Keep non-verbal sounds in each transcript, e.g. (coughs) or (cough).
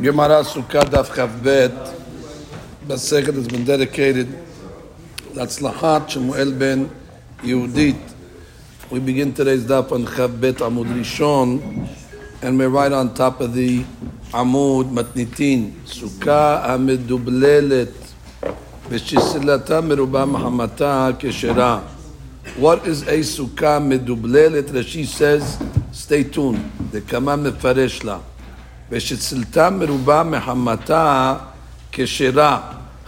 Gemara Sukkah Daf Chavbet. Masechet has been dedicated. That's Lahat Shemuel ben Yehudit. We begin today's daf on Chavbet Amud Rishon, and we're right on top of the Amud Matnitin. Sukkah המדובללת ושסלתה מרובה מחמתה כשרה. What is a sukkah מדובללת? Rashi says, stay tuned, דקמה מפרש לה. ושצלתה מרובה מחמתה כשרה. (clears throat)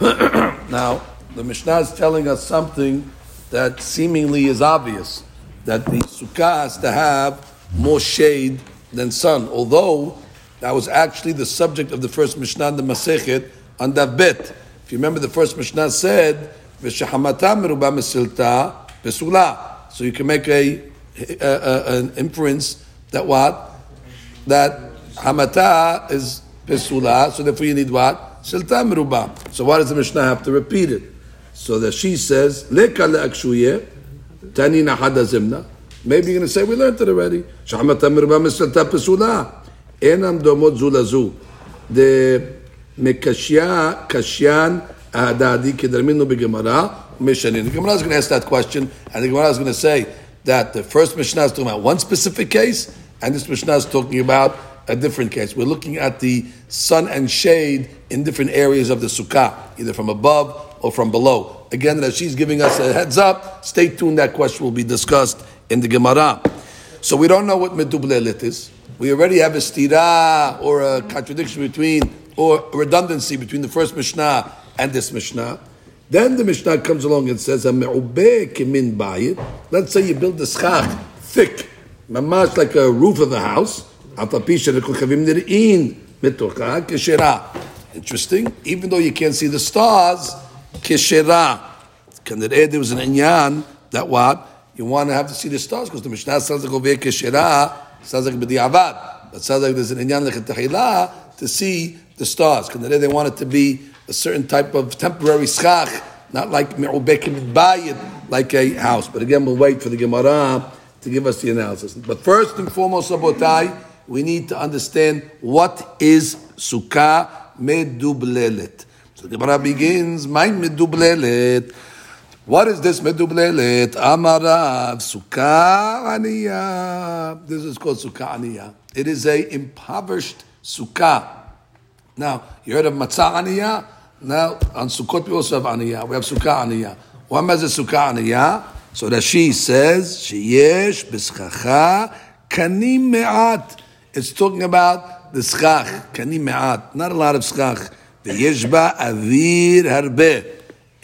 Now, the Mishnah is telling us something that seemingly is obvious, that the sukkah has to have more shade than sun, although that was actually the subject of the first Mishnah in the Masechet on that bit. If you remember, the first Mishnah said, "V'shehamata meruba mesilta besula." So you can make a, a, a, an inference that what that hamata is besula. So therefore, you need what silta meruba. So why does the Mishnah have to repeat it? So that she says, "Leka leakshuye tanina hadazimna." Maybe you're going to say, "We learned it already." Shahamata meruba mesilta besula. אינם דומות זו לזו. דמקשיא, קשיין ההדדי כדרמינו בגמרא, משנין. The Gemara is going to ask that question, and the Gemara is going to say that the first Mishnah is talking about one specific case, and this Mishnah is talking about a different case. We're looking at the sun and shade in different areas of the sukkah, either from above or from below. Again, she's giving us a heads up, stay tuned, that question will be discussed in the Gemara. So we don't know what medublelit is. We already have a stira or a contradiction between, or redundancy between the first Mishnah and this Mishnah. Then the Mishnah comes along and says. Let's say you build the schach thick, mamash like a roof of the house. Interesting. Even though you can't see the stars, kishera. There was an inyan that what? You want to have to see the stars because the Mishnah says like over kishera sounds like b'di'avad. But sounds like there's an inyan like to see the stars. Because they want it to be a certain type of temporary schach, not like me'ubekim bayit, like a house. But again, we'll wait for the Gemara to give us the analysis. But first and foremost, Sabotai, we need to understand what is sukkah medublelet. So the Gemara begins, my medublelet. What is this medublelet? Amarav sukkah aniyah. This is called sukkah aniyah. It is a impoverished sukkah. Now you heard of matzah aniyah. Now on Sukkot we also have aniyah. We have sukkah aniyah. What is a sukkah aniyah? So Rashi says sheyesh b'schacha kanim me'at. It's talking about the schach kanim me'at. Not a lot of schach. V'yesh ba avir harbeh.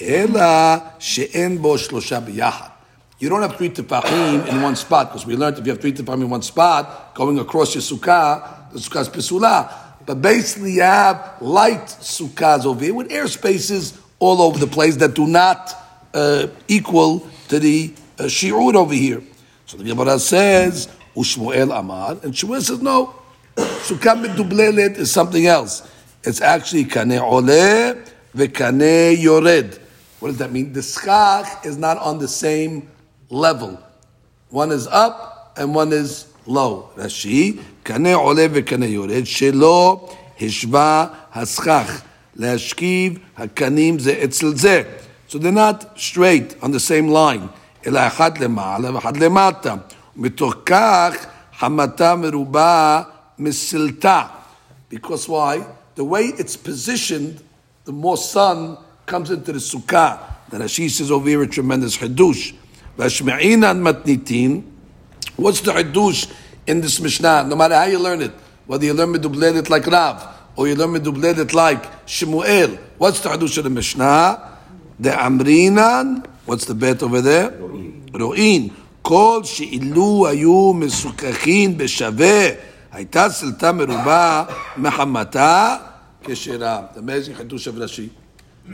Ela she'en bo shlosha b'yachad. You don't have three tefachim in one spot because we learned if you have three tefachim in one spot, going across your sukkah, the sukkah is pesula. But basically, you have light sukkahs over here with air spaces all over the place that do not uh, equal to the uh, shi'ud over here. So the Gemara says, Ushmuel Amar, and Shmuel says, no, sukkah medublelet is something else. It's actually kane ole v'kane yored. What does that mean? The schach is not on the same level. One is up and one is low. Rashi, kane ole v'kane yored, shelo hishva haschach, להשכיב הקנים זה אצל זה. So they're not straight on the same line, אלא אחד למעלה ואחד למטה. מתוך כך חמתה מרובה מסלתה. Because why? The way it's positioned, the more sun comes into the sukkah. The Rashi says over here a tremendous hadush. Vashme'inan matnitin. What's the hadush in this Mishnah? No matter how you learn it, whether you learn medubledet like Rav or you learn medubledet like Shemuel, what's the hadush of the Mishnah? The amrinan. What's the bet over there? Ro'in. כל שאילו היו מסוככים בשווה, הייתה סלטה מרובה מחמתה כשרה. Amazing חידוש of Rashi.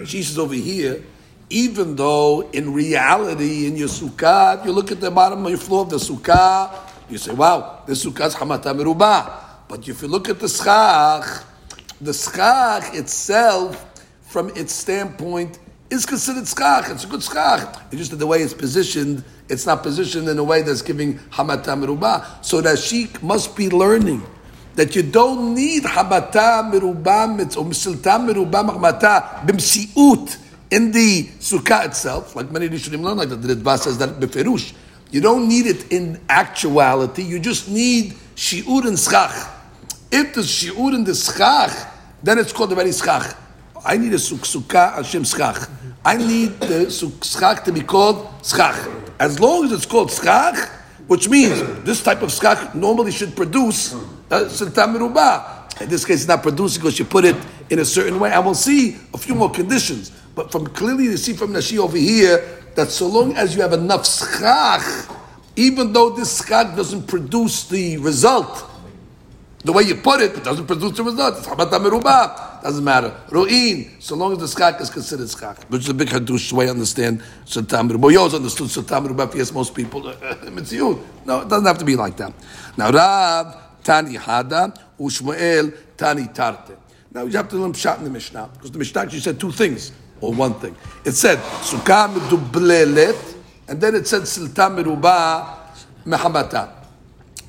She says over here, even though in reality in your sukkah, you look at the bottom of your floor of the sukkah, you say, wow, this sukkah is hamata merubah. But if you look at the schach, the schach itself, from its standpoint, is considered schach. It's a good schach. It's just that the way it's positioned, it's not positioned in a way that's giving hamata merubah. So that sheik must be learning that you don't need habata meruba or misilta meruba mahmata bimsiut in the sukkah itself, like many Rishonim learn, like the Ritva says that beferush. You don't need it in actuality. You just need shiur and schach. If there's shiur in the schach, then it's called already schach. I need a sukkah Hashem schach. I need the schach to be called schach. As long as it's called schach, which means this type of schach normally should produce uh, In this case, it's not producing because you put it in a certain way. And we'll see a few more conditions. But from clearly you see from Rashi over here that so long as you have enough schach, even though this schach doesn't produce the result, the way you put it, it doesn't produce the result. It's habata merubah. Doesn't matter. Ru'in, so long as the schach is considered schach. Which is a big hadush way to understand sultan merubah. You always understood sultan merubah, yes, most people. (laughs) It's you. No, it doesn't have to be like that. Now, Rav, Tani Hada, Ushmael, Tani Tarte. Now, you have to learn Pshat in the Mishnah, because the Mishnah actually said two things or one thing. It said sukkah medublelet, and then it said silta meruba mehamata.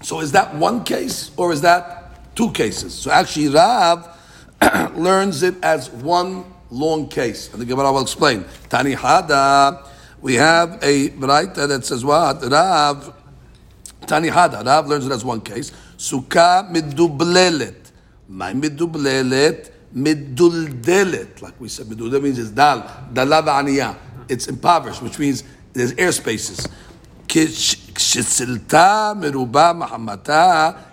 So is that one case or is that two cases? So actually, Rav (clears throat) learns it as one long case, and the Gemara will explain. Tani hada, we have a right that says what Rav. Tani hada, Rav learns it as one case. Sukkah medublelet. My medublelet miduldelet, like we said, miduldelet means it's dal, dalav aniyah. It's impoverished, which means there's air spaces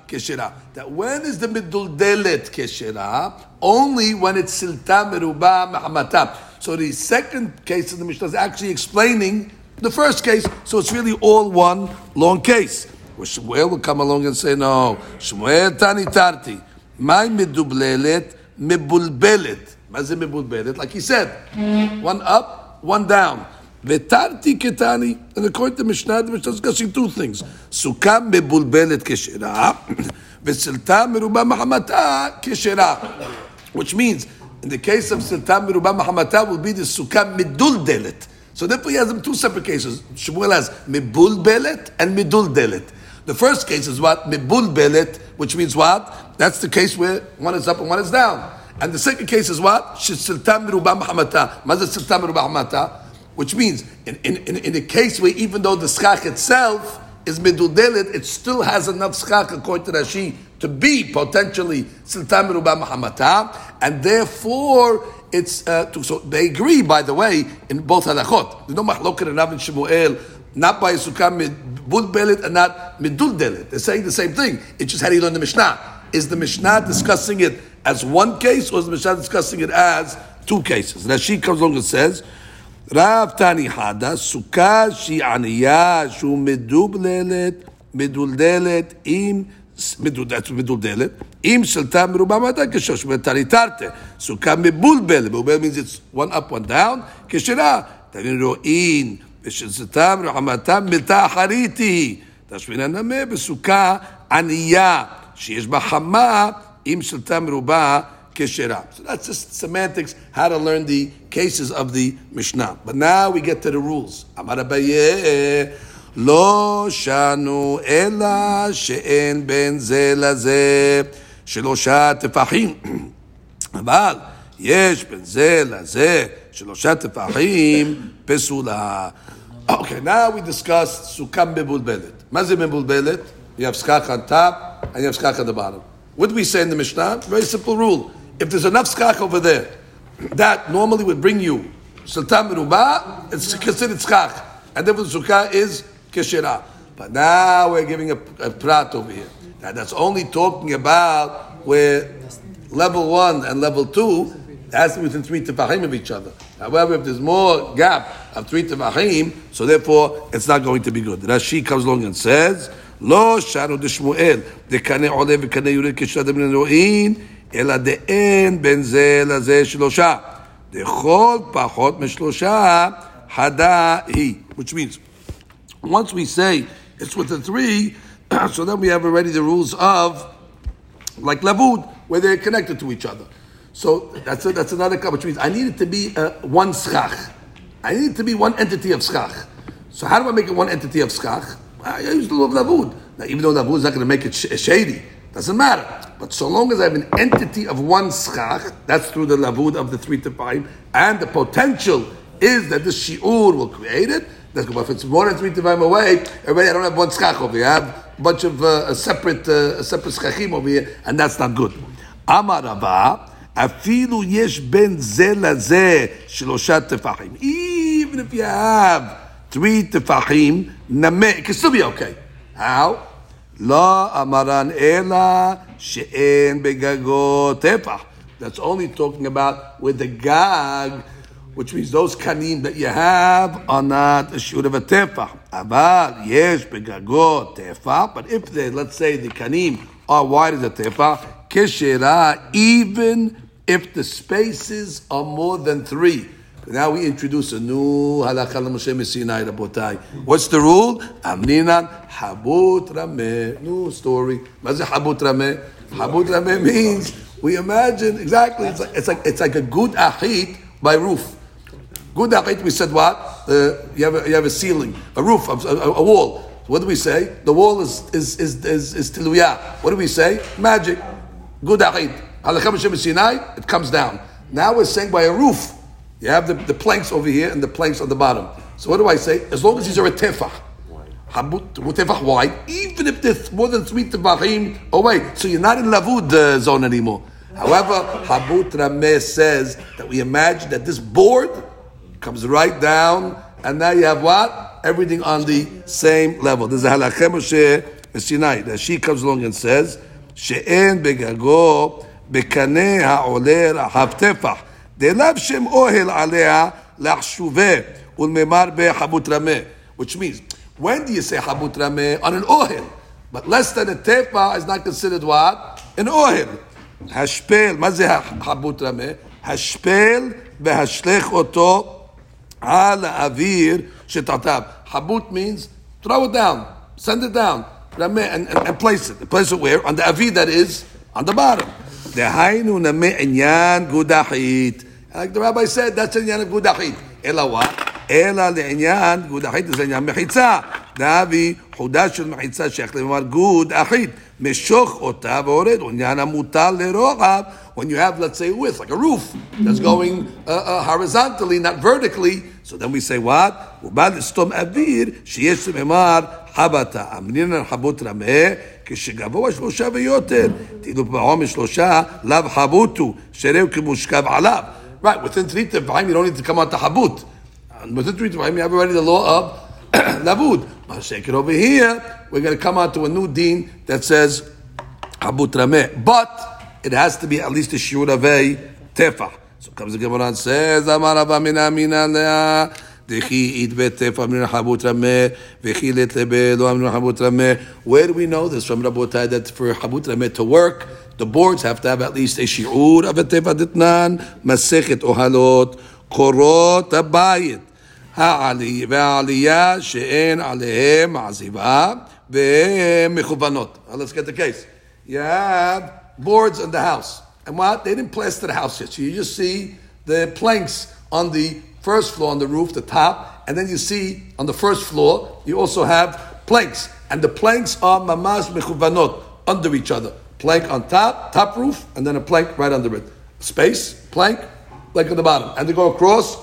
keshira. That when is the miduldelet keshera? Only when it's silta meruba mahamata. So the second case of the Mishnah is actually explaining the first case. So it's really all one long case. Well, Shmuel will come along and say, no, Shmuel tani tarti. My midublelet mebulbelet. Like he said, one up, one down. ותרתי קטני, and according to Mishnah, the Mishnah is discussing two things. סוכה מבולבלת כשרה, (clears throat) וסלטה מרובה מחמתה כשרה. Which means, in the case of סלטה מרובה מחמתה will be the סוכה מדולדלת. So therefore he has them two separate cases. Shmuel has מבולבלת and מדולדלת. The first case is what? Mibulbelet, which means what? That's the case where one is up and one is down. And the second case is what? Which means, in, in, in, in a case where even though the schach itself is midudelit, it still has enough schach, according to Rashi, to be potentially siltam mahamata, and therefore it's uh, to, so they agree. By the way, in both halachot, there's no machloket and Rav and Shemuel, not by sukkah midbulbelit and not miduldelit. They're saying the same thing. It's just how do you learn the Mishnah? Is the Mishnah discussing it as one case, or is the Mishnah discussing it as two cases? Rashi comes along and says, רב תני חדה, סוכה שהיא ענייה, שהוא מדובללת, מדולדלת, עם... מדודלת, מדודלת, אם שלטה מרובה מדי כשש, וטריטרטה, סוכה מבולבלת, מבולבל means it's one up one down, כשרה, תבין רואין, ושלטם רחמתם מתה היא, תשמין הנמה בסוכה ענייה, שיש בה חמה, אם שלטה מרובה כשרה. So that's just semantics, how to learn the cases of the Mishnah. But now we get to the rules. אמר אביי, לא שנו אלא שאין בין זה לזה שלושה טפחים. אבל יש בין זה לזה שלושה טפחים פסולה. Okay, now we discuss sukkah mebulbelet. Mazi mebulbelet? You have skach on top and you have skach on the bottom. What do we say in the Mishnah? Very simple rule. If there's enough skach over there, that normally would bring you sultan meruba, it's considered skach. And then the sukkah is keshira. But now we're giving a, a prat over here. Now that's only talking about where level one and level two has to be within three tefachim of each other. However, if there's more gap of three tefachim, so therefore it's not going to be good. Rashi comes along and says, לא שרו דשמואל, דקנה עולה וקנה יורד כשאדם מן אלוהים, אלא דאין בין זה לזה שלושה. דכל פחות משלושה, חדה היא. Which means, once we say it's with the three, (clears throat) so then we have already the rules of, like Lavud, where they're connected to each other. So that's a, that's another which means I need it to be uh, one schach. I need it to be one entity of schach. So how do I make it one entity of schach? I use the law of lavud. Now, even though lavud is not going to make it sh- shady, doesn't matter. But so long as I have an entity of one schach, that's through the lavud of the three tefaim, and the potential is that the shi'ur will create it, that's good. But if it's more than three tefaim away, already I don't have one schach over here. I have a bunch of uh, a separate uh, a separate schachim over here, and that's not good. Amar afilu yesh ben ze lazeh shlosha tefahim. Even if you have three tefachim, it can still be okay. How? לא אמרן אלא שאין בגגו טפח. That's only talking about with the gag, which means those kanim that you have are not a shoot of a tefah. אבל יש בגגו טפח, but if they, let's say the kanim are wide as a tefah, כשרה, even if the spaces are more than three. Now we introduce a new halakha l'Moshe Messinai Rabotai. What's the rule? Amninan habut rameh. New story. What's habut rameh? Habut rameh means we imagine exactly. It's like it's like, it's like a good ahit by roof. Good ahit. We said what? Uh, you have a, you have a ceiling, a roof, a, a, a wall. What do we say? The wall is is is is, is tiluyah. What do we say? Magic. Good ahit. Sinai, it comes down. Now we're saying by a roof. You have the, the planks over here and the planks on the bottom. So what do I say? As long as these are a tefah. Habut, tefah wide, even if there's more than three tefahim away. Oh, so you're not in lavud uh, zone anymore. However, Habut Rameh says that we imagine that this board comes right down, and now you have what? Everything on the same level. There's a halachem It's Sinai that she comes along and says, "She'en begago bekaneh ha'oler ha'tefah." טפח, דלאו שם אוהל עליה לחשובה ולממר בחבוט רמה. Which means, when do you say חבוט רמה? On an אוהל. But less than a tefa is not considered what? An אוהל. השפל, מה זה חבוט רמה? השפל והשלך אותו על האוויר שתחתיו. חבוט means throw it down, send it down, and, and, and place it. Place it where? On the avir that is on the bottom. דהיינו נמי עניין גודחית. Like the rabbi said, that's עניין גודחית. אלא what? אלא לעניין גודחית זה עניין מחיצה. דאבי חודש של מחיצה שייך למאמר גוד אחית. משוך אותה והורד, עניין המוטל לרוחב. When you have, let's say, width, like a roof that's going uh, uh, horizontally, not vertically, so then we say what? ובא לסתום אוויר שיש למאמר חבטה. אמרינן חבוט רמה כשגבוה שלושה ויותר, תהילו בעומר שלושה, לאו חבוטו, שרהו כמושכב עליו. Right, within three tefahim, you don't need to come out to habut. And Within three tefahim, you have already the law of (clears throat) lavud. But shake it over here, we're going to come out to a new deen that says habut rameh. But it has to be at least a shiur of tefah. So comes the Gemara and says, Amar Abba Mina Mina Leah. Where do we know this from Rabotai that for Habut Rameh to work, the boards have to have at least a shi'ur of a tefa ditnan, masechet ohalot, korot abayit. והעלייה שאין עליהם עזיבה והם מכוונות. Let's get the case. You have boards in the house. And what? They didn't plaster the house yet. So you just see the planks on the first floor on the roof, the top, and then you see on the first floor, you also have planks. And the planks are mamash mechuvanot, under each other. Plank on top, top roof, and then a plank right under it. Space, plank, plank on the bottom. And they go across.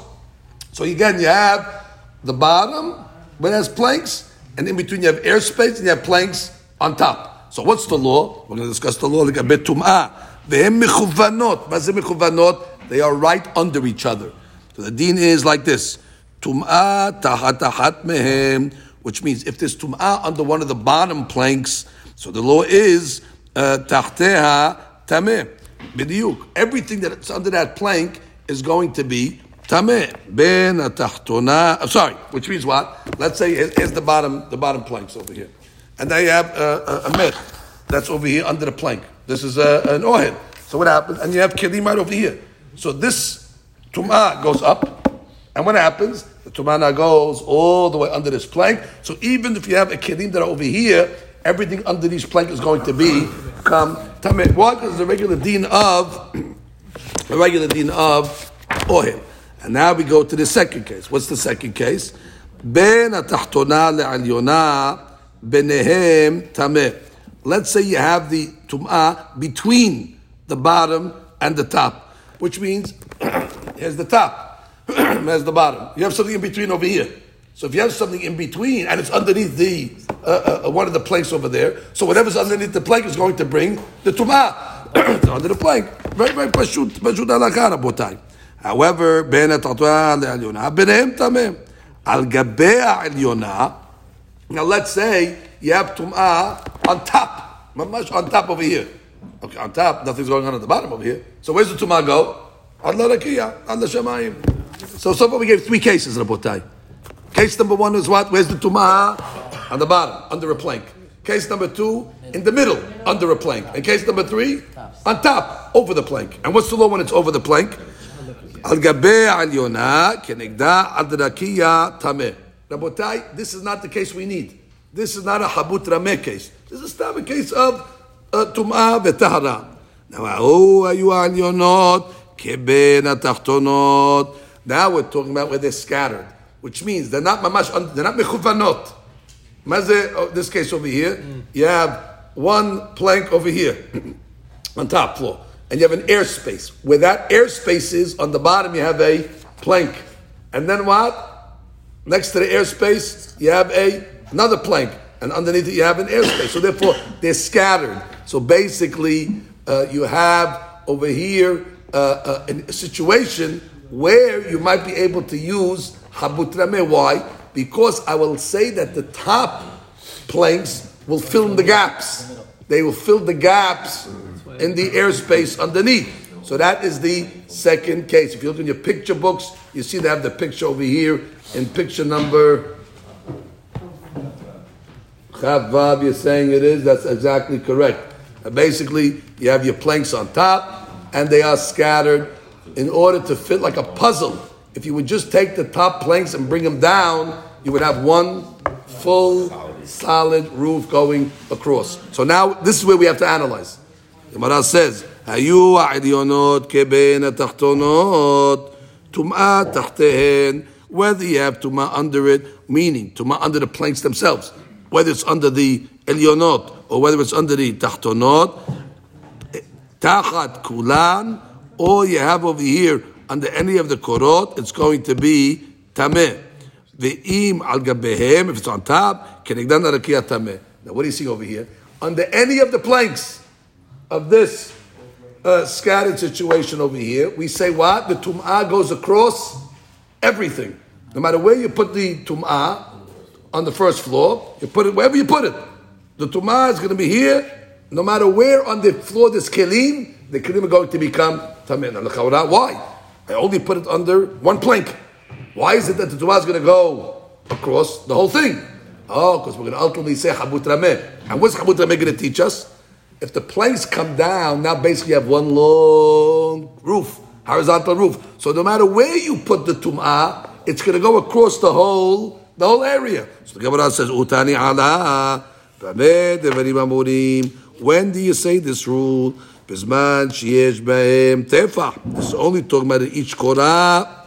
So again, you have the bottom, where it has planks, and in between you have airspace, and you have planks on top. So what's the law? We're going to discuss the law like a bit tum'ah. They are right under each other. So the deen is like this: tum'ah tahat tahat mehem, which means if there's tum'ah under one of the bottom planks, so the law is tahteha tameh b'diuk. Everything that's under that plank is going to be tameh ben tachtona. Uh, sorry, which means what? Let's say here's the bottom the bottom planks over here, and you have a, a met that's over here under the plank. This is a, an ohed. So what happens? And you have kelim right over here. So this Tum'ah goes up, and what happens? The Tum'ah goes all the way under this plank. So even if you have a kelim that are over here, everything under these plank is going to be come tameh. Why? Because the regular dean of the regular dean of oil. And now we go to the second case. What's the second case? Ben atachtona le'alyona benehem tameh. let's say you have the tum'ah between the bottom and the top, which means (clears throat) here's the top, (clears throat) here's the bottom. You have something in between over here. So if you have something in between and it's underneath the uh, uh, one of the planks over there, so whatever's underneath the plank is going to bring the tum'ah under (coughs) the plank. Very very pashut pashut alakha rabotai. However, בין התחתונה לעליונה, ביניהם טמא. על גבי העליונה, now let's say you have tum'ah on top, mamash on top over here. Okay, on top, nothing's going on at the bottom over here. So where's the tum'ah go? On the rakiya, on the shemayim. So so far we gave three cases, Rabotai. Case number one is what? Where's the tum'ah? On the bottom, under a plank. Case number two, in the middle, under a plank. And case number three, on top, over the plank. And what's the law when it's over the plank? Rabotai, this is not the case we need. This is not a habut rameh case. This is not a case of uh, tum'ah v'tahara. Now. Now we're talking about where they're scattered, which means they're not mamash, they're not mechuvanot. Oh, this case over here, you have one plank over here (clears throat) on top floor, and you have an airspace. Where that airspace is, on the bottom you have a plank, and then what? Next to the airspace, you have a another plank, and underneath it you have an airspace. So therefore, (coughs) they're scattered. So basically, uh, you have over here uh, uh, a situation where you might be able to use habutrame. Why? Because I will say that the top planks will fill in the gaps. They will fill the gaps in the airspace underneath. So that is the second case. If you look in your picture books, you see they have the picture over here in picture number Chavav, you're saying it is, that's exactly correct. Uh, basically, you have your planks on top, and they are scattered in order to fit like a puzzle. If you would just take the top planks and bring them down, you would have one full, solid roof going across. So now, this is where we have to analyze. The Gemara says, היו העליונות כבין התחתונות, טומאה תחתיהן whether you have tuma under it, meaning tuma under the planks themselves, whether it's under the elionot or whether it's under the tachtonot, tachat kulan, or you have over here under any of the korot, it's going to be tameh. The im al gabehem, if it's on top, kenegdan arakia tameh. Now, what do you see over here? Under any of the planks of this uh, scattered situation over here, we say what? The tum'ah goes across everything. No matter where you put the tum'ah on the first floor, you put it wherever you put it. The tum'ah is going to be here. No matter where on the floor there's kelim, the kelim are going to become tamin. Al-Kawrah why? I only put it under one plank. Why is it that the tum'ah is going to go across the whole thing? Oh, because we're going to ultimately say habut rameh. And what's habut rameh going to teach us? If the planks come down, now basically you have one long roof, horizontal roof. So no matter where you put the tum'ah, it's going to go across the whole the whole area. So the Gemara says, "Utani ala When do you say this rule? Sheyesh behem tefah. This is only talking about each korah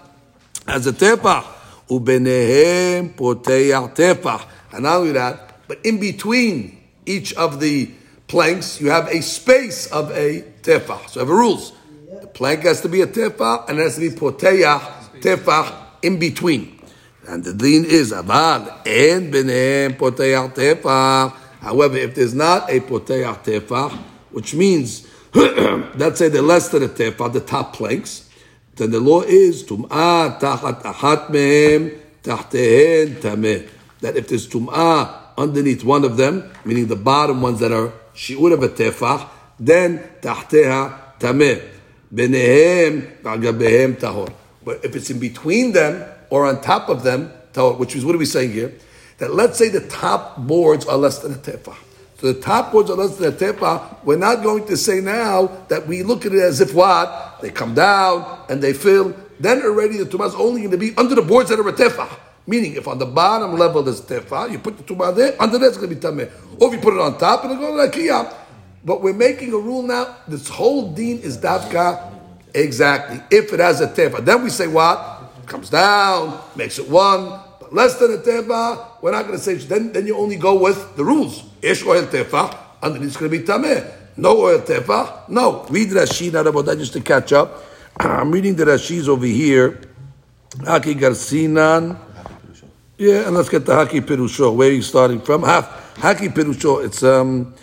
as a tefah. Ubenehem poteach tefah. And not only that, but in between each of the planks, you have a space of a tefah. So I have rules. The plank has to be a tefah, and has to be poteach tefah in between. And the deen is aval and benem poteach tefach. However, if there's not a poteach tefach, which means (clears throat) let's say they're less than a tefach, the top planks, then the law is tum'ah tachat achat mehem tahtehen tameh. That if there's tum'ah underneath one of them, meaning the bottom ones that are shiur of a tefach, then tahteha tameh. Benehem v'agabehem tahor. But if it's in between them or on top of them, tahor, which is what are we saying here? That let's say the top boards are less than a tefa. So the top boards are less than a tefa. We're not going to say now that we look at it as if what? They come down and they fill. Then already the tumah is only going to be under the boards that are a tefa. Meaning, if on the bottom level there's tefa, you put the tumah there, under there it's going to be tameh. Or if you put it on top, it'll go like kiyah. But we're making a rule now. This whole deen is davka Exactly. If it has a teva, then we say what? Comes down, makes it one. But less than a teva, we're not going to say. Then, then you only go with the rules. Ish oil tefa, underneath it's going to be tameh. No oil tefah. No. Read Rashi now about that just to catch up. I'm (clears throat) reading the Rashis over here. Haki Garsinan. Yeah, and let's get the Haki Pirusho. Where are you starting from? Half Haki Pirusho. It's um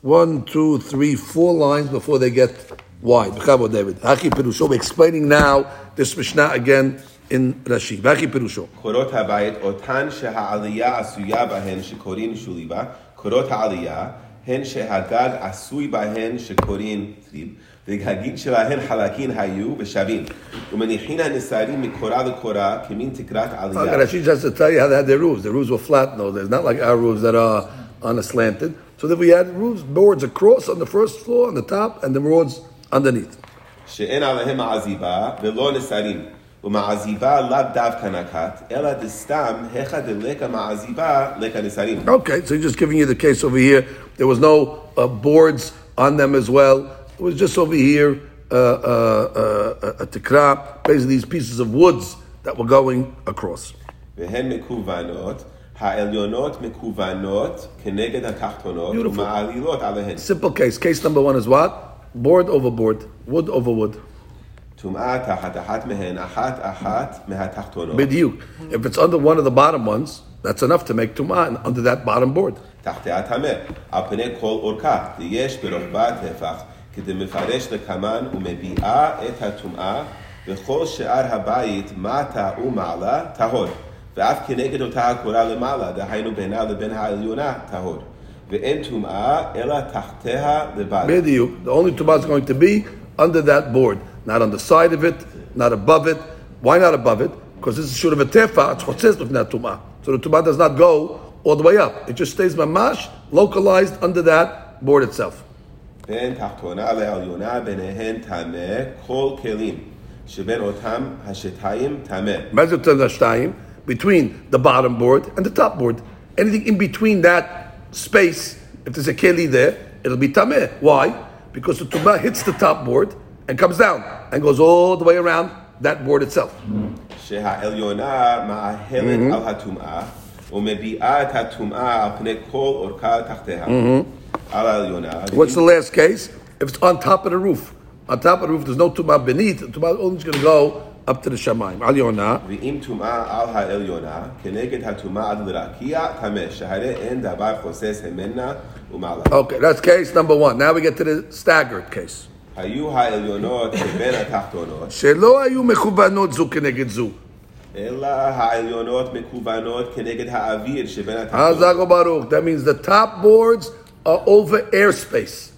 one, two, three, four lines before they get wide. Bechavod David. Haki Pirusho. We're explaining now this Mishnah again in Rashi. Haki Pirusho. קורות הבית, אותן שהעלייה עשויה בהן שקוראים שוליבה, קורות העלייה, הן שהגג עשוי בהן שקוראים טריב, והגיד שלהן חלקים היו ושווים, ומניחין הנסרים מקורה לקורה כמין תקרת Okay, עלייה. Rashi just to tell you how they had their roofs. The roofs were flat nowadays, not like our roofs that are on a slanted. So then we had roofs, boards across on the first floor, on the top, and the boards underneath. שאין עליהם מעזיבה ולא נסרים, ומעזיבה לאו דווקא נקט, אלא דסתם היכא דלקה מעזיבה לקה נסרים. Okay, so just giving you the case over here. There was no uh, boards on them as well. It was just over here uh, uh, uh, a tikra, basically these pieces of woods that were going across. והן מקוונות, העליונות מקוונות כנגד התחתונות, Beautiful. ומעלילות עליהן. Simple case. Case number one is what? Board over board, wood over wood. טומאה תחת אחת מהן, אחת אחת מהתחתונות. B'diuk. If it's under one of the bottom ones, that's enough to make tumah under that bottom board. תחתיה טמא, על פני כל אורכה, ויש ברוחבה טפח, כדי מפרש לקמן ומביעה את הטומאה, וכל שאר הבית מטה ומעלה טהור, ואף כנגד אותה הקורה למעלה, דהיינו בינה לבין העליונה טהור, ואין טומאה אלא תחתיה לבד. B'diuk. The only tumah is going to be under that board, not on the side of it, not above it. Why not above it? Because this is shur of a tefa, it's chotzes not tumah. So the tumah does not go all the way up. It just stays mamash, localized under that board itself. בין תחתונה לעליונה ביניהן טמא כל כלים, שבין אותם השתיים טמא. Measure to the shtayim, between the bottom board and the top board. Anything in between that space, if there's a keli there, it'll be tameh. Why? Because the tumah hits the top board and comes down and goes all the way around that board itself. Mm-hmm. What's the last case? If it's on top of the roof, on top of the roof, there's no tumah beneath. The tumah only going to go up to the shamayim. Al yona. U'mala. Okay, that's case number one. Now we get to the staggered case. היו העליונות שבין התחתונות, שלא היו מכוונות זו כנגד זו. אלא העליונות מקוונות כנגד האוויר שבין התחתונות. Hazak Baruch. That means the top boards are over airspace.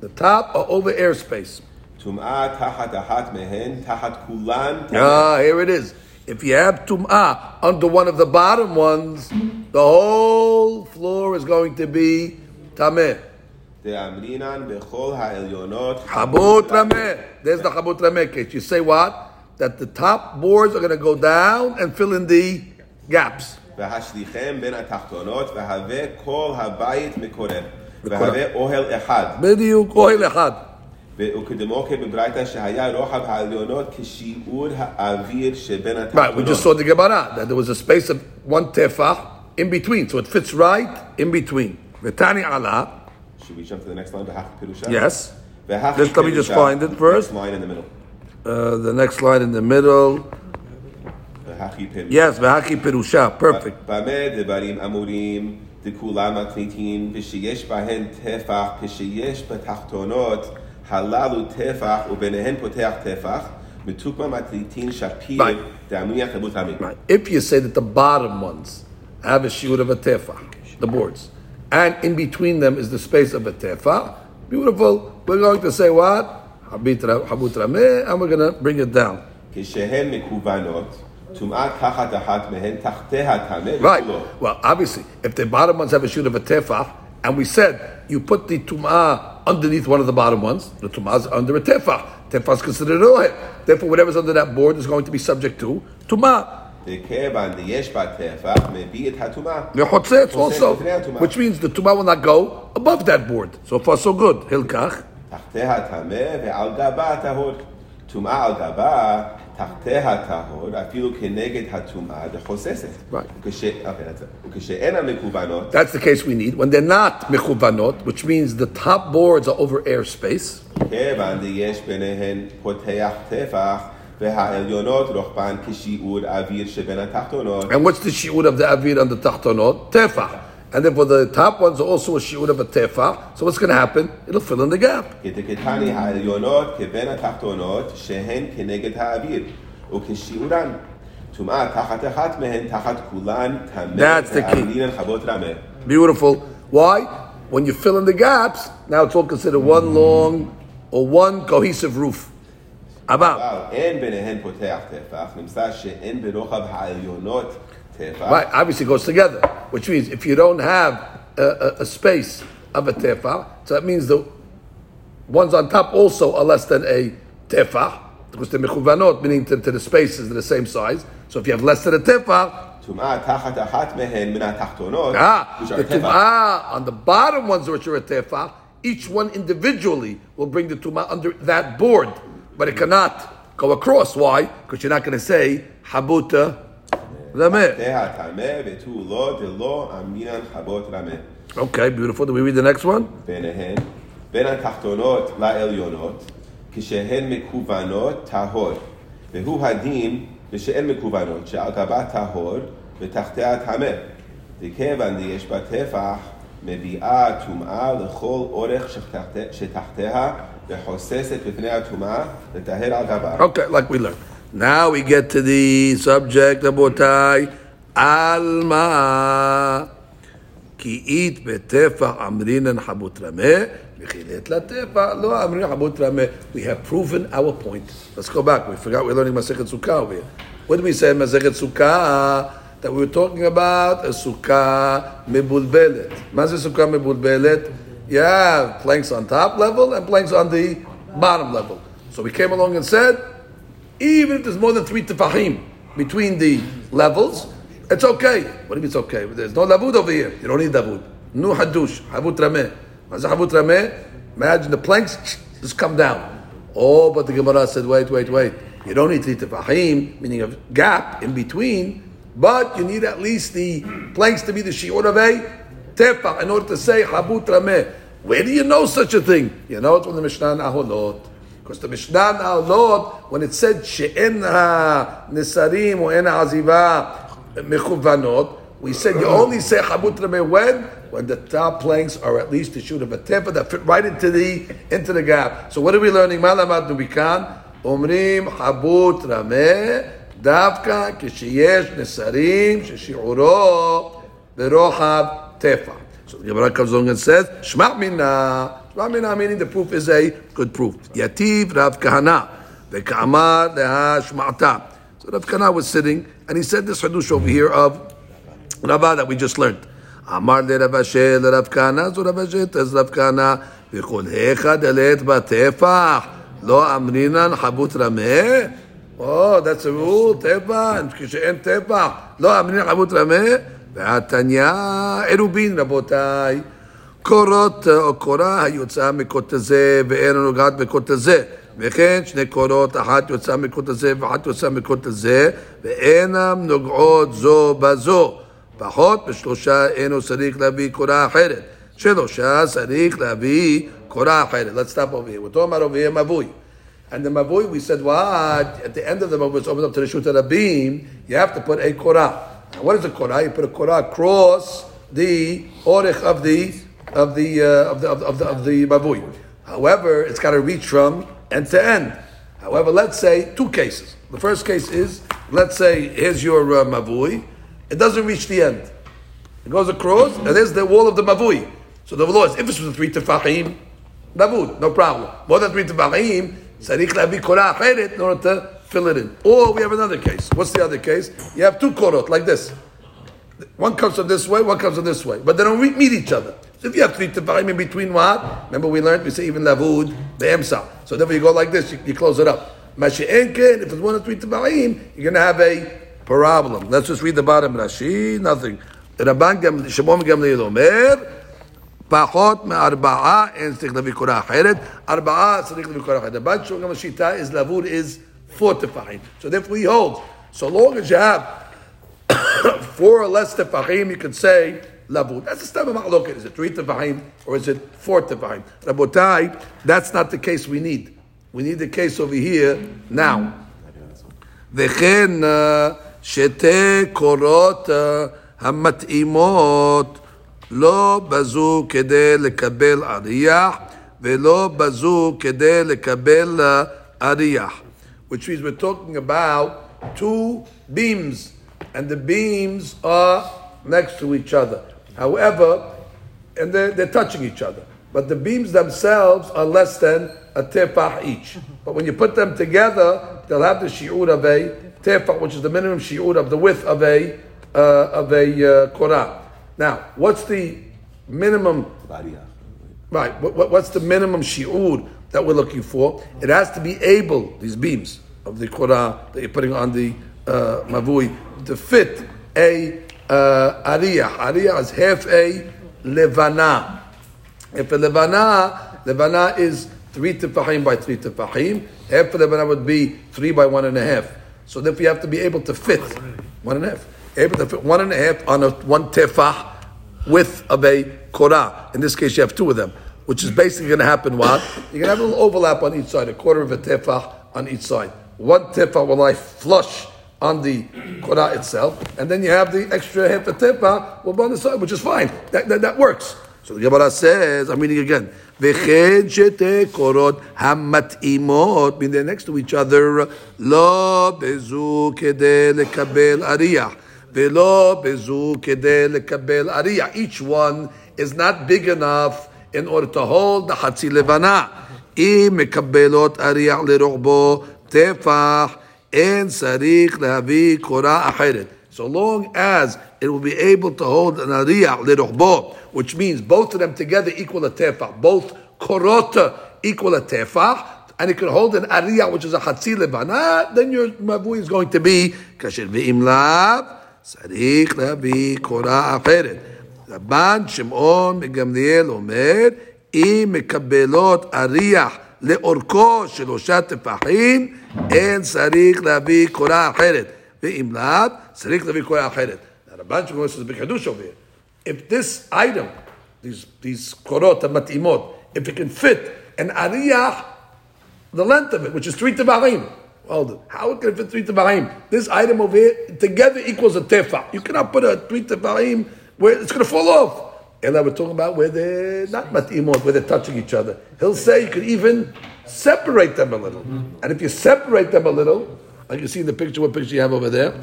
The top are over airspace. טומאה תחת אחת מהן, תחת כולן טמא. Ah, here it is. If you have tum'ah under one of the bottom ones, the whole floor is going to be tameh. דאמרינן בכל העליונות. Chabut rameh. There's the chabut rameh case. You say what? That the top boards are going to go down and fill in the gaps. והשליכם בין התחתונות, והווה כל הבית מקורב. והווה אוהל אחד. בדיוק, אוהל אחד. וכדמו כבברייתא שהיה רוחב העליונות כשיעור האוויר שבין Right, we just התחתונות. saw the Gemara that there was a space of one tefah in between, so it fits right in between. V'tani ala, Should we jump to the next line? בהכי פירושה? yes. והכי Just let me just פירושה, find it first. next line in the middle. Uh, the next line in the middle. והכי פירושה. Yes, v'haki pirusha, perfect. במה דברים אמורים דכולם מקניטין ושיש בהן טפח כשיש בתחתונות הללו טפח וביניהן פותח טפח מתוקמה מקניטין שפיר Right. דאמוניה חבות עמי. Right. If you say that the bottom ones have a shiur of a tefah, the boards, and in between them is the space of a tefa. Beautiful. We're going to say what? Habitra, habut rameh, and we're going to bring it down. Right. Well, obviously, if the bottom ones have a shoot of a tefah, and we said you put the tumah underneath one of the bottom ones, the tumah is under a tefah. Tefah is considered rohet. Therefore, whatever's under that board is going to be subject to tumah וכיוון דייש בה טפח מביא את הטומאה. The chotzets Chotzet also, לפני הטומאה. which means the tum'ah will not go above that board. So far, so good. Hilkach. תחתיה טמא ועל גבה טהור. טומאה על גבה תחתיה טהור, אפילו כנגד הטומאה דחוססת. Right. וכש- אוקיי, that's it. וכשאין המקוונות, That's the case we need. When they're not mechuvanot, which means the top boards are over airspace, כיוון דייש ביניהן פותח טפח, And what's the shi'ud of the avir and the tachtonot? Tefah. And then for the top one's also a shi'ud of a tefah. So what's going to happen? It'll fill in the gap. That's the key. Beautiful. Why? When you fill in the gaps, now it's all considered one long or one cohesive roof. About. אבל אין ביניהן פותח טפח, נמצא שאין ברוחב העליונות טפח, Right, obviously it goes together, which means if you don't have a, a, a space of a tefah, so that means the ones on top also are less than a tefah, because they're mechuvanot, meaning to, to the spaces are the same size. So if you have less than a tefah, טומאה תחת אחת מהן מן התחתונות, ah, which are the טפח, tum'ah on the bottom ones which are a tefah, each one individually will bring the tum'ah under that board, but it cannot go across. Why? Because you're not going to say habuta rameh. תהא טמא ותו לא דלא אמינן חבות רמה. Okay, beautiful. Do we read the next one? ביניהן, בין התחתונות לעליונות, כשהן מקוונות טהור, והוא הדין ושאין מקוונות, שעל גבה טהור ותחתיה טמא. וכיוון יש בה טפח, מביאה טומאה לכל אורך שתחת- שתחתיה, וחוססת בפני הטומאה, לטהר על גבה. Okay, like we learned. Now we get to the subject of Botai. Alma. כי אית בטפח אמרינן חבוט רמה, וכילת לטפח לא אמרינן חבוט רמה. We have proven our point. Let's go back. We forgot we're learning Masechet Sukkah over here. What did we say in Masechet Sukkah? That we were talking about a Sukkah מבולבלת. מה זה Sukkah מבולבלת? You have planks on top level and planks on the bottom level. So we came along and said, even if there's more than three tefahim between the levels, it's okay. What do you mean it's okay? There's no lavud over here. You don't need lavud. Nu hadush. What's havut rameh? Imagine the planks just come down. Oh, but the Gemara said, wait, wait, wait. You don't need three tefahim, meaning a gap in between, but you need at least the planks to be the shiur of a tefah in order to say habut rameh. Where do you know such a thing? You know it's from the Mishnah Aholot. Because the Mishnah Aholot, when it said she'en ha-nisarim or en ha-aziva mechuvanot, we said you only say habut rameh when? When the top planks are at least the shoot of a tefah that fit right into the into the gap. So what are we learning? Malamat nubikan. אומרים חבוט רמה דווקא כשיש נסרים ששיעורו ברוחב טפח. So the Gemara comes along and says, Shma mina. Shma mina meaning the proof is a good proof. Yativ Rav Kahana. The Kamar Leha Shma'ata. So Rav Kahana was sitting and he said this Hadush over here of Rabba that we just learned. Amar le Rav Ashi le Rav Kahana. So Rav Ashi tells Rav Kahana, V'chol hecha delet batefach. Lo amrinan habut rameh. Oh, that's a rule, tefah. And כשאין tefah, Lo amrinan habut rameh. והתניא עירובין רבותיי, קורות או קורה היוצאה מקוט הזה ואין הנוגעת מקוט הזה. וכן שני קורות, אחת יוצאה מקוט הזה ואחת יוצאה מקוט הזה, ואינם נוגעות זו בזו. פחות משלושה אינו צריך להביא קורה אחרת. שלושה צריך להביא קורה אחרת. Let's stop over here. Talking about over מבוי. And the mavui, we said, what? At the end of the mavui, it's opened up to the shut of beam. You have to put a korah. Now, what is a korah? You put a korah across the orich of the of the, uh, of the of the of the, mavui. However, it's got to reach from end to end. However, let's say two cases. The first case is let's say here's your uh, mavui. It doesn't reach the end. It goes across, and there's the wall of the mavui. So the law is if it's three tefachim, davud, no problem. More than three tefachim, sarich lavi korah in order to fill it in. Or we have another case. What's the other case? You have two korot like this. One comes from this way, one comes from this way, but they don't re- meet each other. So if you have three tefachim in between what? Remember we learned, we say even lavud, the emsa. So then when you go like this, you, you close it up. Mashi'enken, if it's one or three tefachim, you're going to have a problem. Let's just read the bottom Rashi, nothing. רבן גם, שמעון גמליאל אומר, פחות מארבעה אין צריך להביא קורה אחרת, ארבעה צריך להביא קורה אחרת. הבנק שלו גם השיטה is לבוד is four tefahim. So therefore he holds, so long as you have (coughs) four or less tefahim, you can say lavud. That's the step of ma'loket. Is it three tefahim or is it four tefahim? Rabotai, that's not the case we need. We need the case over here now. וכן שתי קורות המתאימות לא בזו כדי לקבל אריח ולא בזו כדי לקבל אריח. Which means we're talking about two beams and the beams are next to each other. However, and they're, they're touching each other. But the beams themselves are less than a tefah each. But when you put them together, they'll have the shi'ur of a tefah, which is the minimum shi'ur of the width of a uh, of a uh, korah. Now, what's the minimum? Right. What, what's the minimum shi'ur that we're looking for? It has to be able these beams of the korah that you're putting on the uh, mavui to fit a uh, ariyah. Ariyah is half a levana. If a levana, levana is three tefahim by three tefahim. Half a levana would be three by one and a half. So therefore you have to be able to fit one and a half. Able to fit one and a half on a one tefah width of a korah. In this case, you have two of them, which is basically going to happen. What you're going to have a little overlap on each side, a quarter of a tefah on each side. One tefah will lie flush on the Korah itself, and then you have the extra half a tepa will be on the side, which is fine. That, that, that works. So the Gemara says, I'm reading again. וכן שתי קורות המתאימות, mean they're next to each other, לא בזו כדי לקבל אריח, ולא בזו כדי לקבל אריח. Each one is not big enough in order to hold the חצי לבנה. אם מקבלות אריח לרוחבו טפח and sarich lehavi kora acheret. So long as it will be able to hold an ariyah lirochbo, which means both of them together equal a tefah, both korota equal a tefah, and it can hold an ariyah which is a hatzi lebana, then your mavui is going to be kasher ve'im lav sarich lehavi kora acheret. רבן שמעון מגמליאל אומר, אם מקבלות אריח לאורכו שלושה טפחים, אין צריך להביא קורה אחרת. ואם לאו, צריך להביא קורה אחרת. הרמב"ן שאומר שזה בחידוש here. If this item, these, these קורות המתאימות, if it can fit an אריח, the length of it, which is three טבעים, well, how can it fit three tefahim? This item over here together equals a tefah. You cannot put a three tefahim where it's going to fall off. And we're talking about where they're not matimot, where they're touching each other. He'll say you could even separate them a little. Mm-hmm. And if you separate them a little, like you see in the picture, what picture you have over there?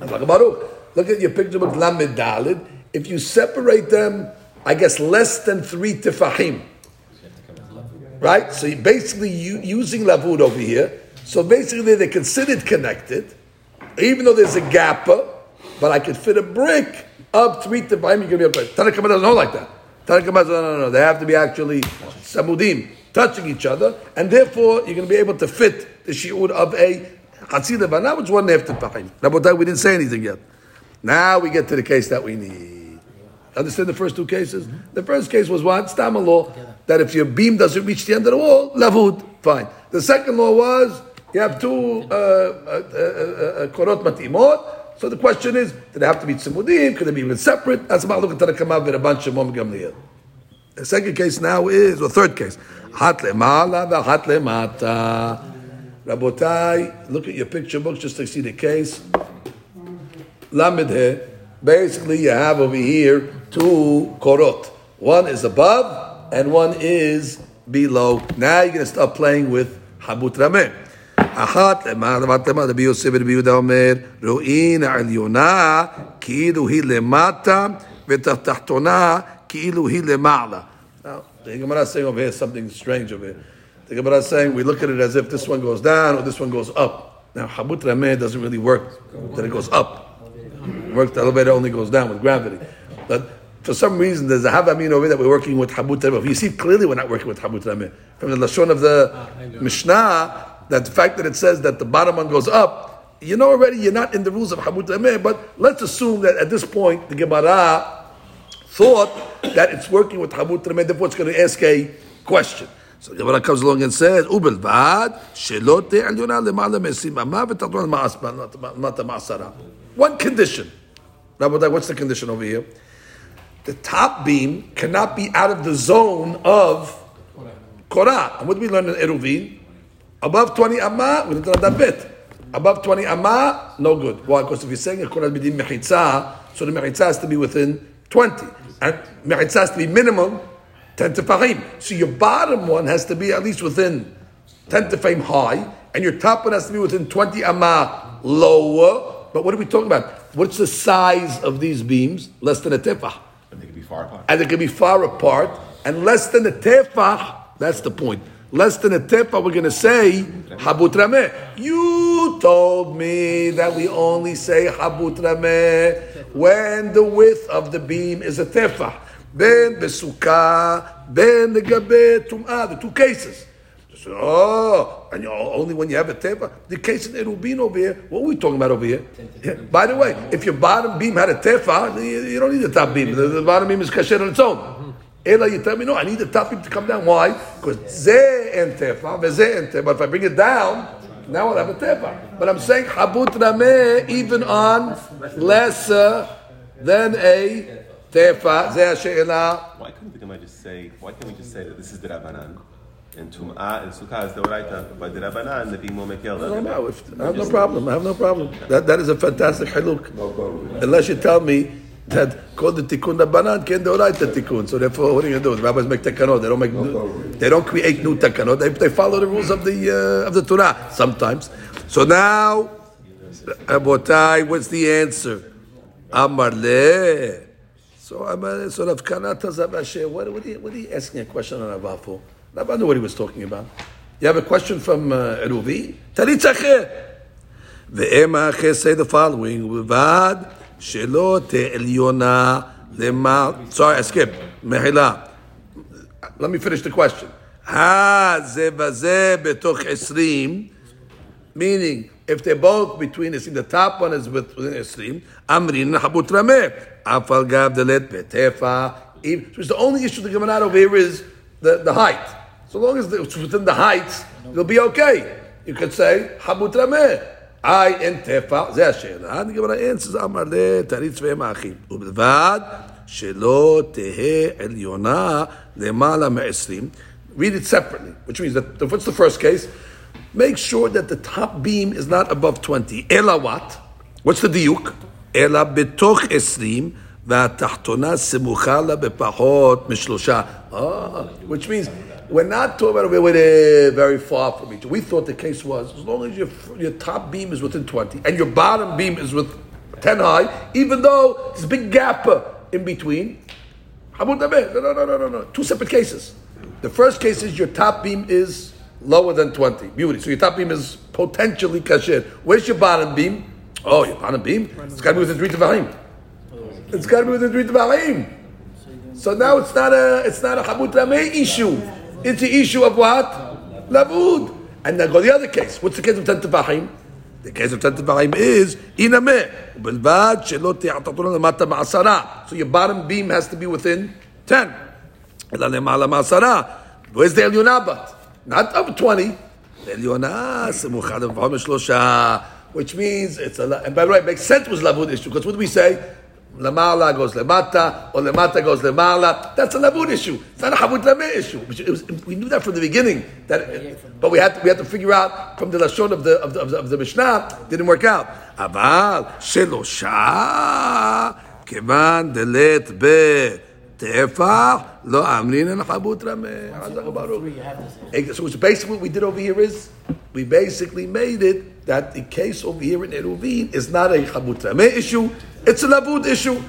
Look at your picture book, Lamed Dalid. If you separate them, I guess less than three tefahim. Right? So you're basically you, using lavud over here. So basically they're considered connected, even though there's a gap, but I could fit a brick up three tefahim, you're going to be able okay. Tanna Kamma doesn't hold like that. Tanna Kamma says, no, no, no, they have to be actually samudim, touching each other, and therefore you're going to be able to fit the shi'ur of a Hatzi Levana, which one half tefahim. Rabotai, we didn't say anything yet. Now we get to the case that we need. Understand the first two cases? The first case was what? Stam law, that if your beam doesn't reach the end of the wall, lavud, fine. The second law was, you have two uh, uh, uh, uh korot matimot, so the question is, did they have to be tzimudim? Could they be even separate? That's about looking to the kamav with a bunch of mom gamliel. The second case now is, or third case, hat lemala lemata. Rabotai, look at your picture books just to see the case. Lamed Basically, you have over here two korot. One is above and one is below. Now you're going to start playing with habut rameh. אחת למעלה רבי יוסף ורבי יהודה אומר, רואין העליונה כאילו היא למטה ותחתונה כאילו היא למעלה. Now, the Gemara is saying over here something strange over here. The Gemara is saying we look at it as if this one goes down or this one goes up. Now, Habut Rameh doesn't really work that it goes up. It works, the elevator only goes down with gravity. But for some reason, there's a Havamin over that we're working with Habut Rameh. You see clearly we're not working with Habut Rameh. From the Lashon of the Mishnah, that the fact that it says that the bottom one goes up, you know already you're not in the rules of Hamut Ameh, but let's assume that at this point the Gemara thought that it's working with Hamut Ameh, therefore it's going to ask a question. So the Gemara comes along and says, "Ubelvad shelot te'alyona lemala mesim ama v'tadron the ma'asara." One condition. Rabbi, what's the condition over here? The top beam cannot be out of the zone of Korah. And what do we learn in Eruvin? Above 20 amma, we don't have that bit. Above 20 amma, no good. Why? Because if you're saying a Korah bidin mechitza, so the mechitza has to be within 20. And mechitza has to be minimum 10 tefahim. So your bottom one has to be at least within 10 tefahim high, and your top one has to be within 20 amma lower. But what are we talking about? What's the size of these beams? Less than a tefah. And they can be far apart. And they can be far apart, and less than a tefah, that's the point. Less than a tefah, we're going to say habut rameh. You told me that we only say habut rameh when the width of the beam is a tefah. Ben besukah, ben legabe tum'ah, the two cases. Oh, and only when you have a tefah. The case in Erubin over here, what are we talking about over here? Yeah. By the way, if your bottom beam had a tefah, you, you don't need the top beam. The, the bottom beam is kasher on its own. Ela, you tell me, no, I need the top beam to come down. Why? Because ze and tefa, veze and tefa. But if I bring it down, now I'll have a tefa. But I'm saying habut rameh even on lesser than a tefa. Ze ha'she'ela. Why couldn't Gemara just say? Why can't we just say that this is the Rabbanan and Tum'ah and Sukkah is the Oraita, but the Rabbanan the more mekel. No, no, if, I have no problem. I have no problem. That, that is a fantastic haluk. Unless you tell me that called the tikkun rabbanan can do right the tikkun. So therefore, what are you going to do? The rabbis make takanot. They don't make. New, they don't create new takanot. They, they follow the rules of the uh, of the Torah sometimes. So now, Abotai, what's the answer? Amar le. So Amar so Rav Kana tells Rav what, what, are you, what are you asking a question on Rav for? Rav knew what he was talking about. You have a question from uh, Eruvi? Taritz acher. Ve'ema acher say the following. Uvad Shelot Eliona Lema. Sorry, I skipped. Mehila. Let me finish the question. Meaning, if they're both between us, the top one is within Esrim, Amrin Habut Rameh, Afal Gav So the only issue the out over here is the, the height. So long as it's within the heights, you'll be okay. You could say Habut Rameh. I אין טפח, זה השאלה. הגמרא answers, אמר לתריץ והם האחים. ובלבד שלא תהא עליונה למעלה מ-20. Read it separately, which means that, what's the first case? Make sure that the top beam is not above 20. אלא what? What's the דיוק? אלא בתוך 20 והתחתונה סמוכה לה בפחות משלושה. Oh, which means we're not talking about we're very far from each other. We thought the case was as long as your, your top beam is within 20 and your bottom beam is with 10 high, even though there's a big gap uh, in between. No, no, no, no, no. Two separate cases. The first case is your top beam is lower than 20. Beauty. So your top beam is potentially kasher. Where's your bottom beam? Oh, your bottom beam? It's got to be within three tefahim. It's got to be within three tefahim. So now it's not a it's not a habut issue. It's the issue of what? Lavud. And then go the other case. What's the case of ten tefahim? The case of ten tefahim is inameh. ובלבד שלא תעתתו למטה מעשרה. So your bottom beam has to be within ten. אלא למעלה מעשרה. Where's the עליונה but? Not of 20. the עליונה סמוכה לפחות משלושה. Which means it's a, and by the way, it makes sense was lavud issue, because what do we say? Lamala goes lemata, or lemata goes lemala. That's a labud issue. It's not a havud lemeh issue. Was, we knew that from the beginning. That, but we had to, we had to figure out from the lashon of the of the, of the, of the Mishnah. Didn't work out. Aval shelosha kevan delet be. Therefore, lo and. So it's basically what we did over here is we basically made it that the case over here in Eruvin is not a chabutra issue; it's a labud issue.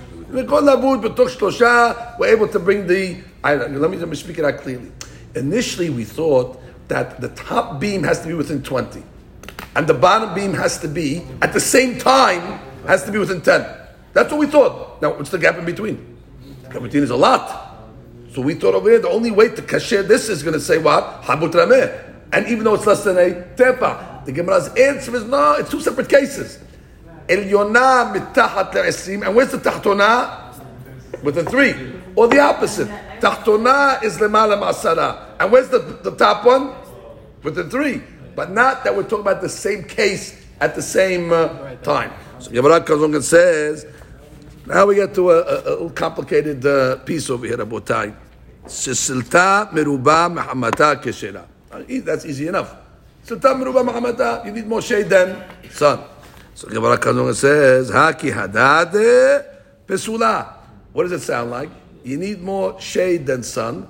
We're able to bring the. I, let me let me speak it out clearly. Initially, we thought that the top beam has to be within twenty, and the bottom beam has to be at the same time has to be within ten. That's what we thought. Now, what's the gap in between? Kavutin is a lot. So we thought over here the only way to kasher this is going to say what? Habut rameh. And even though it's less than a tepa, the Gemara's answer is no, it's two separate cases. Elyona mitachat le'esim, and where's the tachtona? With the three. Or the opposite. Tachtona is lemala masara. And where's the, the top one? With the three. But not that we're talking about the same case at the same uh, time. So Gemara comes along and says, now we get to a, a, a complicated uh, piece over here, Rabotai. Sisilta meruba mahamata keshera. E- That's easy enough. Silta meruba mahamata. You need more shade than sun. So Gemara comes says, Haki hadade pesula. What does it sound like? You need more shade than sun.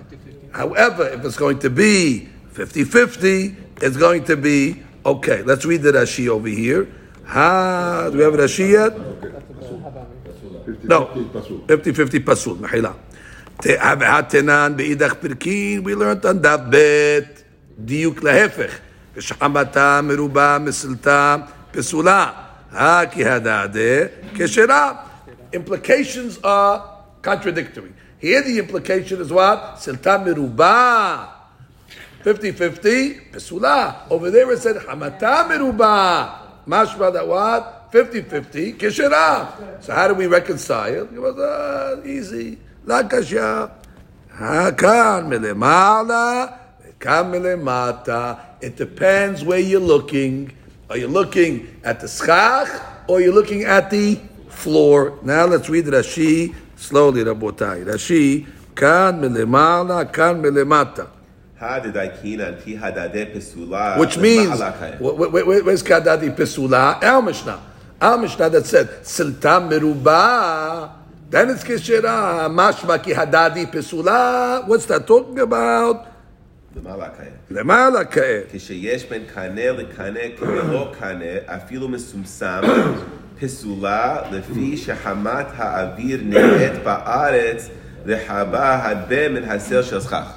However, if it's going to be 50-50, it's going to be okay. Let's read the Rashi over here. Ha, do we have a Rashi yet? No. 50 50 Pasul. Mahila. Tehavehatenan beidach pirkin. We learned on that bet. Diuk lahefech. Veshamata meruba mesilta pesula. Ha ki hadade keshera. Implications are contradictory. Here the implication is what? Silta meruba. 50-50, pesula. Over there it said, hamata meruba. Mashma that what? 50-50, כשרה. So how do we reconcile? It was uh, easy. לא קשה. כאן מלמעלה, וכאן מלמטה. It depends where you're looking. Are you looking at the schach or are you looking at the floor? Now let's read Rashi slowly, Rabotai. Rashi, כאן מלמעלה, כאן מלמטה. הדדייקינה כי הדדה פסולה. Which means, למעלה כעת. wh- wh- wh- where's Kadadi Pesula? Our Mishnah. Our Mishnah that said, Silta Meruba. Then it's Keshera. Mashma ki Hadadi Pesula. What's that talking about? למעלה כעת. Lemala Ka'eh. כשיש בין קנה לקנה כבלא קנה, אפילו מסומסם, פסולה, לפי שחמת האוויר נראית בארץ, רחבה הרבה מן הסר של סכך.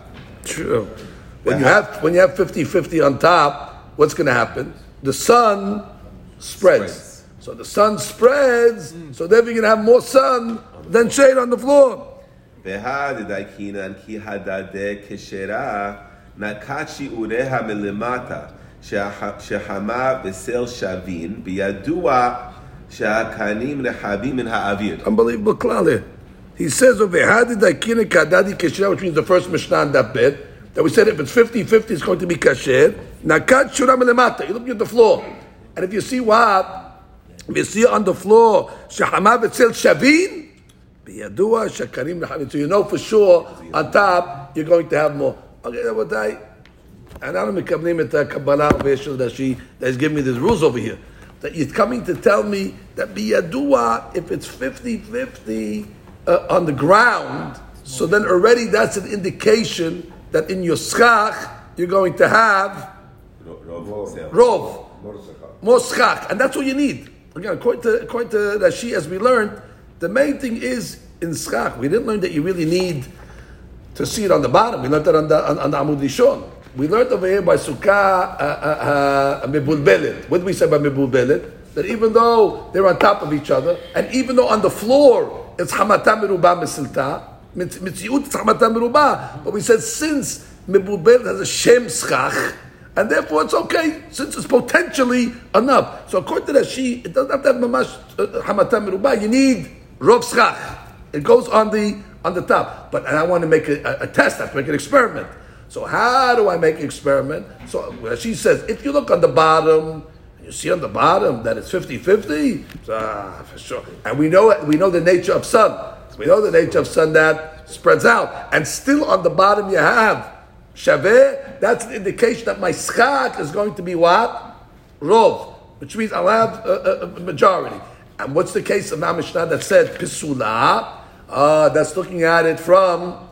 True. When you have when you have 50-50 on top, what's going to happen? The sun spreads. Spreads. So the sun spreads, mm. so then we can have more sun than shade on the floor. Unbelievable klale. He says which means the first Mishnah on that bit, that we said if it's 50-50, it's going to be kasher. Nakat shura melemata. You look at the floor. And if you see what If you see on the floor, shahama b'tzel shavin, biyadua shakarim rehavin. So you know for sure, on top, you're going to have more. Okay, that what I... אנחנו מקבלים את הקבלה over של רש"י that's giving me these rules over here. That you're coming to tell me that biyadua, if it's 50-50 uh, on the ground, so then already that's an indication that in your schach, you're going to have רוב סל. rov, more schach, and that's what you need. Again, according to, according to Rashi, as we learned, the main thing is in schach. We didn't learn that you really need to see it on the bottom. We learned that on the, on, on the Amud Rishon. We learned over here by Sukkah uh, uh, uh, Mebulbelet. What did we say by Mebulbelet? That even though they're on top of each other, and even though on the floor it's Hamata Meruba Mesilta, Mitziut it's Hamata Meruba, but we said since Mebulbelet has a Shem Schach, and therefore it's okay, since it's potentially enough. So according to that, she it doesn't have to have Mamash uh, Hamata you need Rov. It goes on the on the top. But and I want to make a, a, a test, I have to make an experiment. So how do I make an experiment? So she says, if you look on the bottom, you see on the bottom that it's 50-50, so, ah, for sure. And we know we know the nature of sun. We know the nature of sun that spreads out. And still on the bottom you have Shaveh, that's an indication that my schak is going to be what? Rov, which means I'll have a, a, a majority. And what's the case of our Mishnah that said Pisula? Uh, ah, that's looking at it from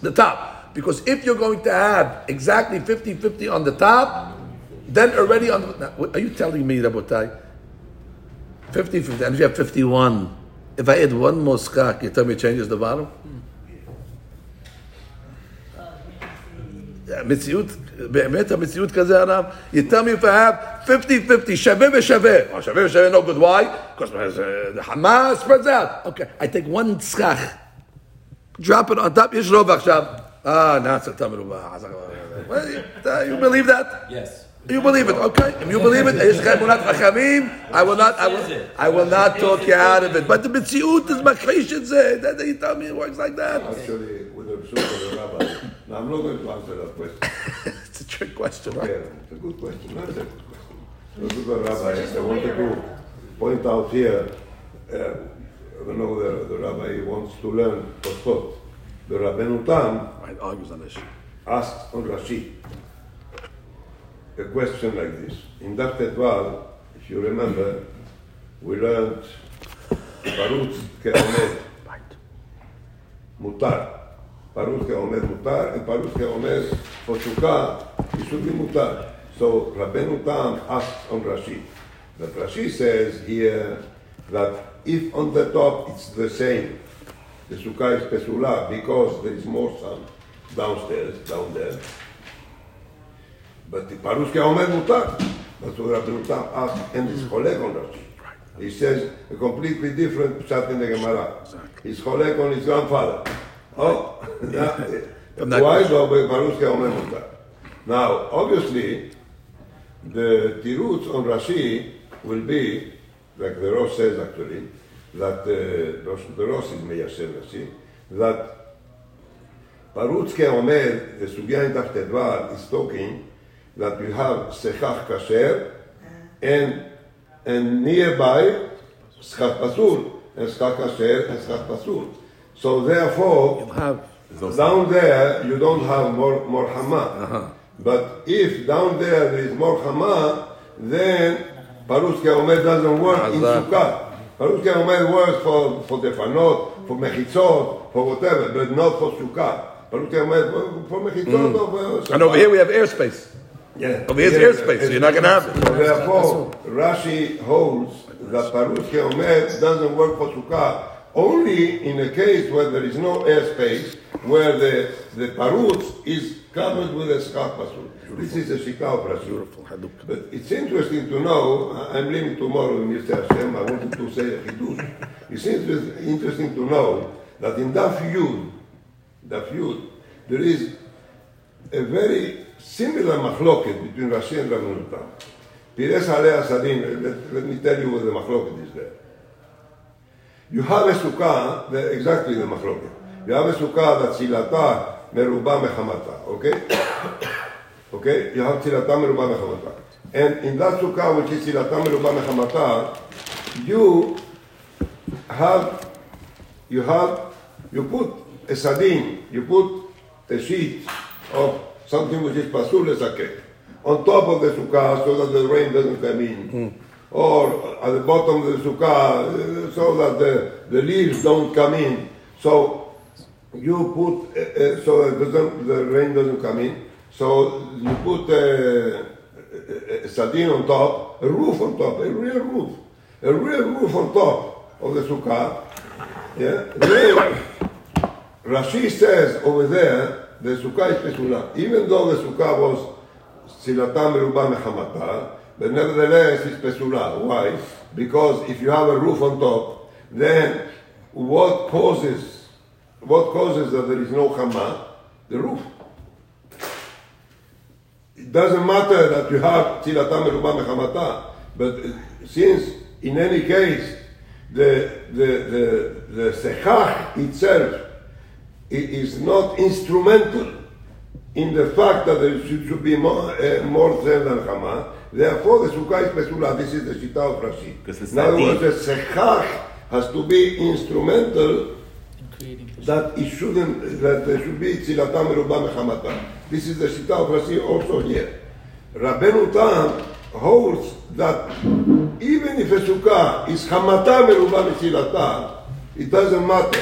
the top. Because if you're going to have exactly 50-50 on the top, then already on the, now, are you telling me, Rabotai, 50-50, and if you have 51, if I add one more skak, you tell me it changes the bottom? המציאות, באמת המציאות כזה הרב, you tell me if I have 50-50, שווה ושווה, או שווה ושווה no good, why? Because uh, the Hamas spreads out. Okay, I take one סכך, drop it on top, יש רוב עכשיו, אה, נעשה תמרובה, you believe that? Yes. You believe it, okay? If you believe it, יש לך אמונת חכמים, I will not, I will, I will not talk you out of it. But the מציאות is מכחיש את זה, that you tell me it works like that. Actually, with the I'm not going to answer that question. (laughs) it's a trick question, Yeah, right? it's a good question. Not a good question. The sukkah rabbi, I wanted to point out here, uh, I know, the, the rabbi wants to learn Tosfot. The Rabbeinu Tam Right, argues on this. asked on Rashi a question like this. In Daf Tetval, if you remember, we learned Parutz Ke'omed Right. Mutar. Parutz Ke'omed Mutar, and Parutz Ke'omed for Sukkah, it should be Mutar. So Rabbeinu Tam asks on Rashi. But Rashi says here that if on the top it's the same, the Sukkah is Pesula because there is more sun downstairs, down there. But the Parus Ke'omed Mutar. That's what Rabbeinu Tam asked, and his colleague on Rashi. He says a completely different pshat in the Gemara. He's Cholek on his grandfather. Oh, now, (laughs) From that why question. no, but Parus Now, obviously, the tirutz on Rashi will be, like the Rosh says actually, that uh, Rosh, the Rosh is Meyasher Rashi, that Parutz Ke'omed, the Sugya in Taft is talking that you have Sechach Kasher and, and nearby Schach Pasul, and Schach Kasher and Schach Pasul. So therefore, You'll have down there you don't have more, more hama. Uh-huh. But if down there there is more hama, then Parus Ke'omed doesn't work in Hazak. Sukkah. Parus Ke'omed works for, for defanot, for mechitzot, for whatever, but not for Sukkah. Parus Ke'omed works for mechitzot hmm. or for and over here we have airspace. yeah. Over here's Yeah, airspace, so you're not gonna have it. So therefore, Rashi holds that Parus Ke'omed doesn't work for Sukkah only in a case where there is no airspace, where the, the Parutz is covered with a scarf pasul. This is a Shikah of Rashi. But it's interesting to know, I'm leaving tomorrow Mr. Hashem, I wanted to say a chidush. It's interesting to know that in Daf Yud, Daf Yud, there is a very similar machloket between Rashi and Rabbeinu Tam. Pires Alei Asadin, let, let me tell you what the machloket is there. You have a sukkah, exactly the machloket. You have a sukkah that tzilata meruba mechamata, okay? (coughs) okay? You have tzilata meruba mechamata. And in that sukkah, which is tzilata meruba mechamata, you have, you have, you put a sadin, you put a sheet of something which is pasul lesakeh on top of the sukkah so that the rain doesn't come in. Hmm. Or at the bottom of the sukkah uh, so that the, the leaves don't come in. So you put, uh, uh, so that the rain doesn't come in. So you put uh, a, a sadin on top, a roof on top, a real roof. A real roof on top of the sukkah. Yeah. Rashi says over there, the sukkah is pesula. Even though the sukkah was silata meruba mechamata, but nevertheless it's pesula. Why? Because if you have a roof on top, then what causes what causes that there is no chama? The roof. It doesn't matter that you have silata meruba mechamata, but since in any case the the the the sechach itself is not instrumental in the fact that there should, should be more, uh, more zel than Hama. Therefore, the sukkah is pesula. This is the shita of Rashi. Because it's In other words, the sechach has to be instrumental in that it shouldn't, that there should be tzilatam meruba mechamata. This is the shita of Rashi also here. Rabbeinu Tam holds that even if a sukkah is hamata meruba metzilata, it doesn't matter.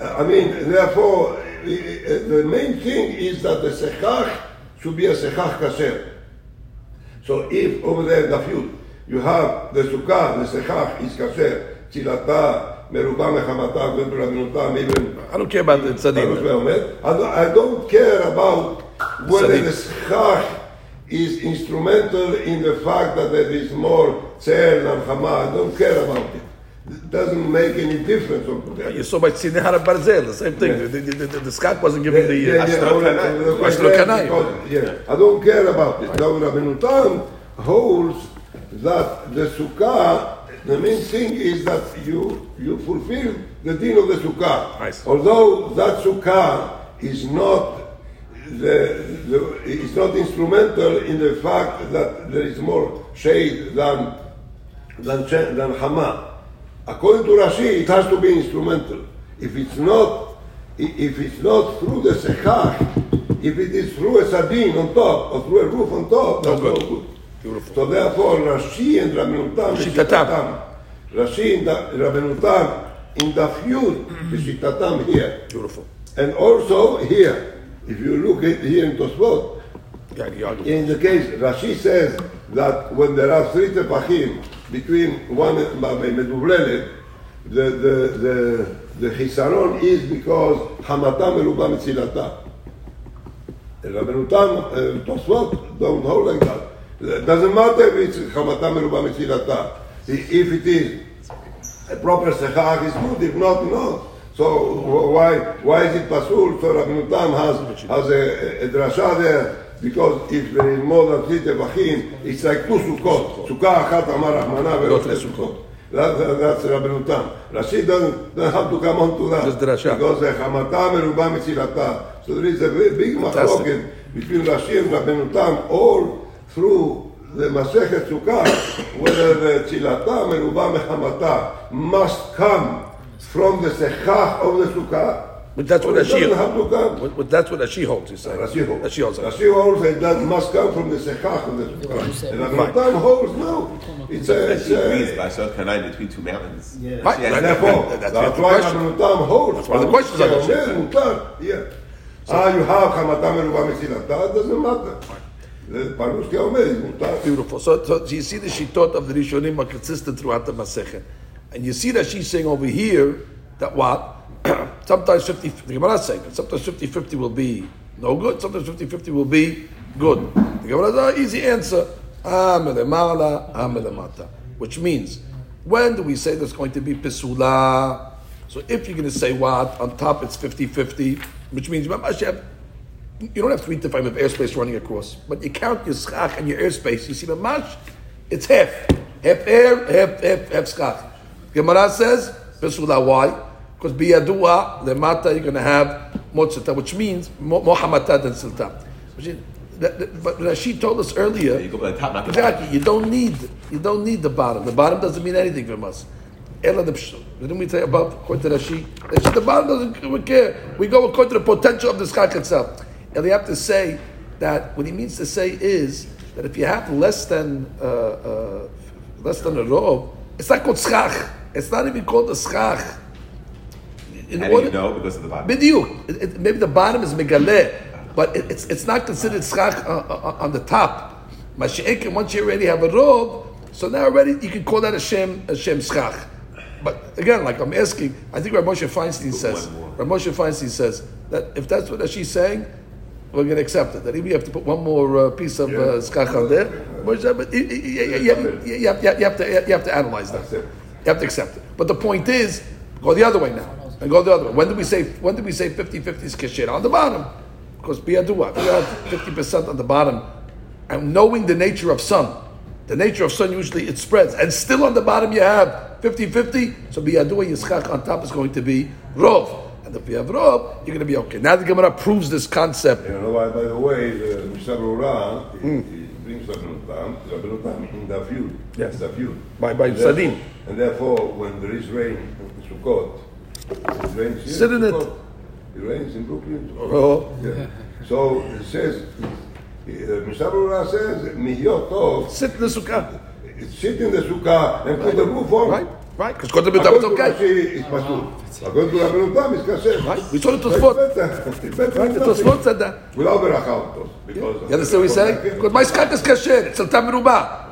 I mean, therefore, the main thing is that the sechach should be a sechach kasher. So if over there in the field you have the sukkah, the sechach is kasher, tzilata, meruba mechamata, according to Rabbeinu Tam, even I don't care about the tzadim. I don't, care about whether the schach is instrumental in the fact that there is more than hama. I don't care about it. Doesn't make any difference. You saw by Tzidnei Barzel, the same thing. Yeah. The, the, the, the Scott wasn't given the. Yeah, Uh, yeah, Ashtra all right, Kanai. the question Ashtra is Kanai. Yeah, I don't care about it. Now Rabbeinu Tam holds that the sukkah, the main thing is that you you fulfill the din of the sukkah. Although that sukkah is not the, the is not instrumental in the fact that there is more shade than than than Hama. According to Rashi, it has to be instrumental. If it's not, if it's not through the sechach, if it is through a sadin on top or through a roof on top, that's no good. good. Beautiful. So therefore, Rashi and Rabbeinu Shitatam. Rashi and Rabbeinu in mm-hmm. the feud, Shitatam here. Beautiful. And also here, if you look at here in Tosfot, in the case, Rashi says that when there are three tefachim between one and meduvlelet, the, the, the, the chisaron is because hamata meruba metzilata. Rabbeinu Tam, uh, Tosfot don't hold like that. Doesn't matter if it's hamata meruba metzilata. If it is a proper sechach is good, if not, no. So why why is it pasul? So Rabbeinu Tam has has a, a drasha there because if there is more than three tevachim, it's like two sukkot. Sukkah achat amar Rahmana ve'ot three sukkot. That, that, that's Rabbi Nutam. Rashi doesn't, doesn't have to come on to that. Just drasha. Because uh, chamata meruba mitzilata. So there is a big machloket between Rashi and Rabbi Nutam all through the Masechet Sukkah, whether the tzilata meruba mechamata must come from the sechach of the Sukkah. But that's what or it have to come. What, what, that's what Rashi holds, he's saying. Rashi holds. Rashi holds. Rashi holds that that must come from the sechach of the Sukkah. And Rabbeinu Tam holds no. It's a, it's He agrees by Shot Kanai between two mountains. Yeah. Right, She has right, that- Therefore, That- that's, that's the why question. Holds. That's one of the questions I just Yeah, said. mutar, Yeah. Ah, you have chamata meruba mitzilata, it doesn't matter. The Parutz Ke'omed. Beautiful. So, so you see the shitot of the Rishonim are consistent throughout the Masechet. And you see that she's saying over here that what? Sometimes 50, the Gemara is saying, sometimes 50-50 will be no good, sometimes 50-50 will be good. The Gemara says, an easy answer. Which means, when do we say there's going to be pisula? So if you're going to say what, on top it's 50-50, which means, you don't have three tefahim of airspace running across, but you count your schach and your airspace. You see the match, it's half, half air, half half half schach. Gemara says pesula. Why? Because biyadua mata you're going to have more tzita, which means more hamata than tzita. Which is- that- that- But Rashi told us earlier. You go by the top, the. Exactly. You don't need you don't need the bottom. The bottom doesn't mean anything from us. Ela the Didn't we say above according to Rashi? Rashi, The bottom doesn't we care. We go according to the potential of the schach itself. And you have to say that what he means to say is that if you have less than uh, uh, less than a robe, it's not called schach. It's not even called a schach. In How do you know? Because of the bottom. Bidiyuk. It- it- Maybe the bottom is megaleh, but it, it's, it's not considered schach uh, uh, on the top. Mashiach, once you already have a robe, so now already you can call that a shem a shem schach. But again, like I'm asking, I think Rav Moshe Feinstein says, one more. Rav Moshe Feinstein says that if that's what she's saying, we're going to accept it. That even you have to put one more uh, piece of uh, schach on there, but you, you, you, you, you, you have, you have to you have to analyze that. You have to accept it. But the point is, go the other way now. And go the other way. When did we say when did we say 50-50 is kesher? On the bottom. Because biyadua, if We have 50% on the bottom, and knowing the nature of sun, the nature of sun usually it spreads. And still on the bottom you have 50-50, so biyadua yischach on top is going to be rov. And if you have rov, you're going to be okay. Now the Gemara proves this concept. You know, by, by the way, the Mishnah Berurah hmm. he brings Rabbeinu Tam, Rabbeinu Tam in feud. Yes. The feud. By- by And therefore-. And therefore, when there is rain in Sukkot, it rains here. Sit in it. It rains in Brooklyn. Oh. Yeah. So it says, uh, Mishnah Berurah says, Miyot Tov, Sit in the sukkah. sit in the sukkah and put the roof on. Right? Right? Because Kodesh B'Tam is According to okay. Rashi, it's pasul. According to Rabbeinu Tam, it's kasher. Right? We saw the So it's Tosfot. better. It's better Right? than The nothing. Tosfot said that. Without beracha, because You understand what he's saying? Because my skak is kasher. It's a tamirubah.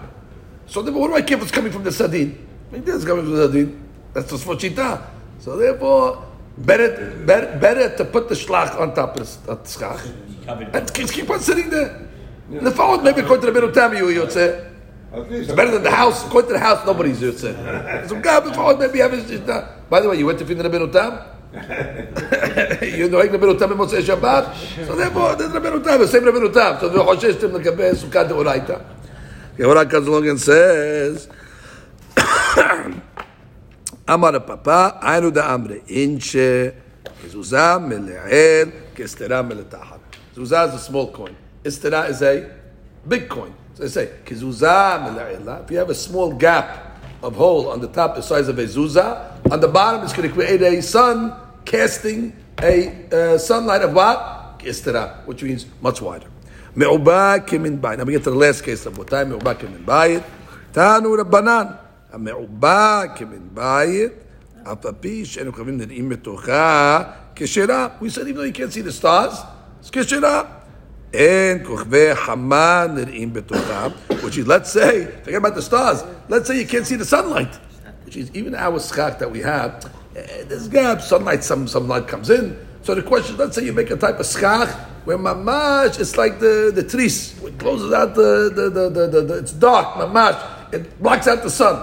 So then, what do I care if it's coming from the sadin? I mean, this is coming from the sadin. That's the shita. So therefore, better, better, better to put the shlach on top of the, skach. And keep, keep on sitting there. The followed maybe according to the middle time you would say. It's better than the house. According to the house, nobody's here. (laughs) So God, before maybe have his. By the way, you went to feed the middle time. (laughs) you know, the middle time in Motzei Shabbat. So therefore, there's the middle time, the same middle time. So the Lekabeh Sukkah Deoraita. Gemara comes along and says, (coughs) Amar Papa, Ainu da Amre, Inche, Zuzah, Mele'el, Kestera, Meletahar. Zuzah is a small coin. Istera is a big coin. So they say, Kizuzah, Mele'ela. If you have a small gap of hole on the top, the size of a zuzah, on the bottom, it's going to create a sun casting a uh, sunlight of what? Istera, which means much wider. Me'ubah, Kimin Bayit. Now we get to the last case of what time. Me'ubah, Kimin Bayit. Tanu, Rabbanan. המעובה כמן בית, אף על פי שאנו חייבים נראים בתוכה כשרה. We said even though you can't see the stars, it's כשרה. אין כוכבי חמה נראים בתוכה, which is, let's say, forget about the stars, let's say you can't see the sunlight, which is even our schach that we have, eh, there's gap, sunlight, some, some light comes in. So the question, let's say you make a type of schach where mamash, it's like the, the trees, it closes out the, the, the, the, the, the it's dark, mamash, it blocks out the sun.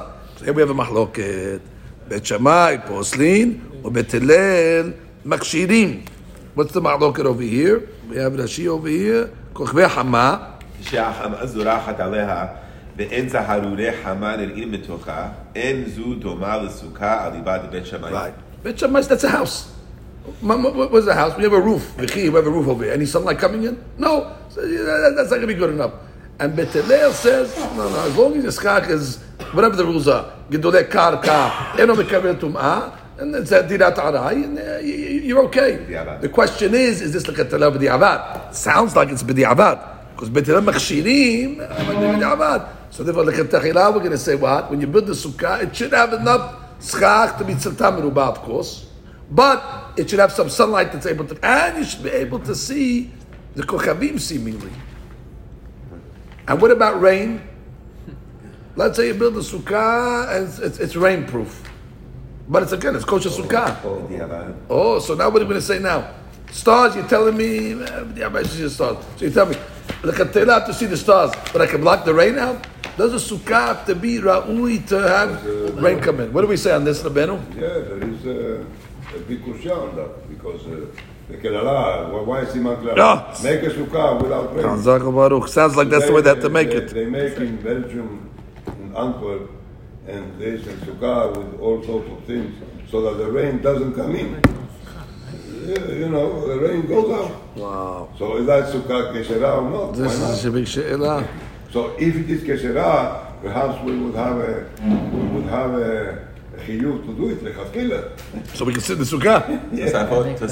Here we have a machloket. Bet Shammai, Poslin, or Bet Hillel, Makshirim. What's the machloket over here? We have a Rashi over here. Kochve Hama. Kishya Azurachat Aleha, Ve'en Zaharure Hama Nereim Metocha, En Zu Doma Lesuka, Alibad Bet Shammai. Right. Bet Shammai, that's a house. What was the house? We have a roof. We have a roof over here. Any sunlight coming in? No. That's not going to be good enough. And Bet Hillel says, no, no, as long as the skak is whatever the rules are, gedolei karka, eno tum'ah, and it's a dirat arai, and uh, you- you- you're okay. The question is, is this like the ketela b'di'avad? Sounds like it's b'di'avad. Because Hillel machshirim, b'di'avad. So therefore, the ketachila, we're going to say what? When you build the sukkah, it should have enough schach to be tziltam merubah, of course. But it should have some sunlight that's able to, and you should be able to see the kochavim seemingly. And what about rain? Let's say you build a sukkah and it's, it's, it's rainproof, but it's again it's kosher sukkah. Oh, oh, oh, so now what are you going to say now? Stars? You're telling me eh, yeah, I see the stars. So you tell me, look, I'm to see the stars, but I can block the rain out. Does a sukkah have to be ra'ui to have rain come in? What do we say on this, Rabbeinu? Yeah, there is a, a big question on that because. Uh, why is he Kerala? No. Make a sukkah without rain. Sounds like that's the way they have to make it. They make in Belgium Antwerp and they and Sukkah with all sorts of things so that the rain doesn't come in. You know, the rain goes out. Wow. So is that Sukkah Keshera or not? This not? is a big She'ela. So if it is Keshera, perhaps we would have a, we would have a, chiyuv to do it lechatchila. So we can sit the sukkah.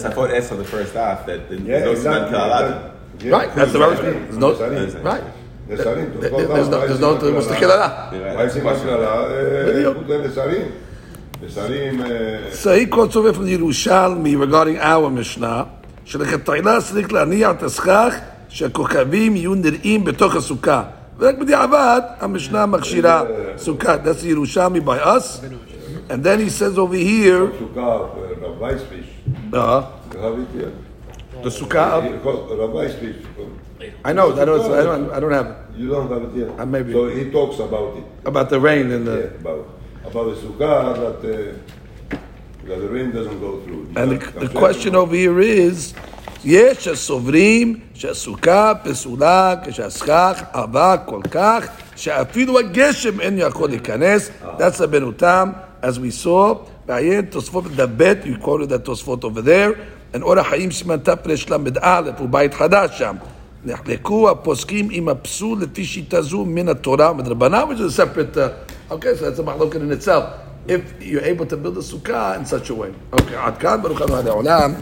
i thought s on the first half that the, yeah, exactly. That, yeah. Right, that's the right. Right. נסרים, אז דאָט מוסט קעלע. איך זיי מאשן אלע, נסרים. נסרים סיי קוצו פון ירושלים, regarding our אוואר משנה, שלכת טיילה סליק להניע את הסכך שהכוכבים יהיו נראים בתוך הסוכה. ורק בדיעבד, המשנה מכשירה סוכה. That's the by us. And then he says over here... סוכה, רבי סביש. אה? רבי סביש. את הסוכה? רבי סביש. called Rav Weissfish. I know, I don't, I don't, I don't have it, You don't have it here? Uh, maybe. So he talks about it. about the rain and Yeah, the, about, about the sukkah that, uh, that the rain doesn't go through. and the, the question over here is, יש הסוברים שהסוכה פסולה כשהסכך עבה כל כך שאפילו הגשם אין יכול להיכנס, that's רבנו תם, as we saw, בעיין תוספות בדבט, you quoted that תוספות over there, and אורח חיים סימן תרל"א, הוא בית חדש שם. נחלקו הפוסקים עם הפסול לפי שיטה זו מן התורה ומדרבנן, which is a separate, uh, okay, so that's a מחלוקת in itself. If you're able to build a sukkah in such a way. Okay, עד כאן, ברוך ה' לעולם.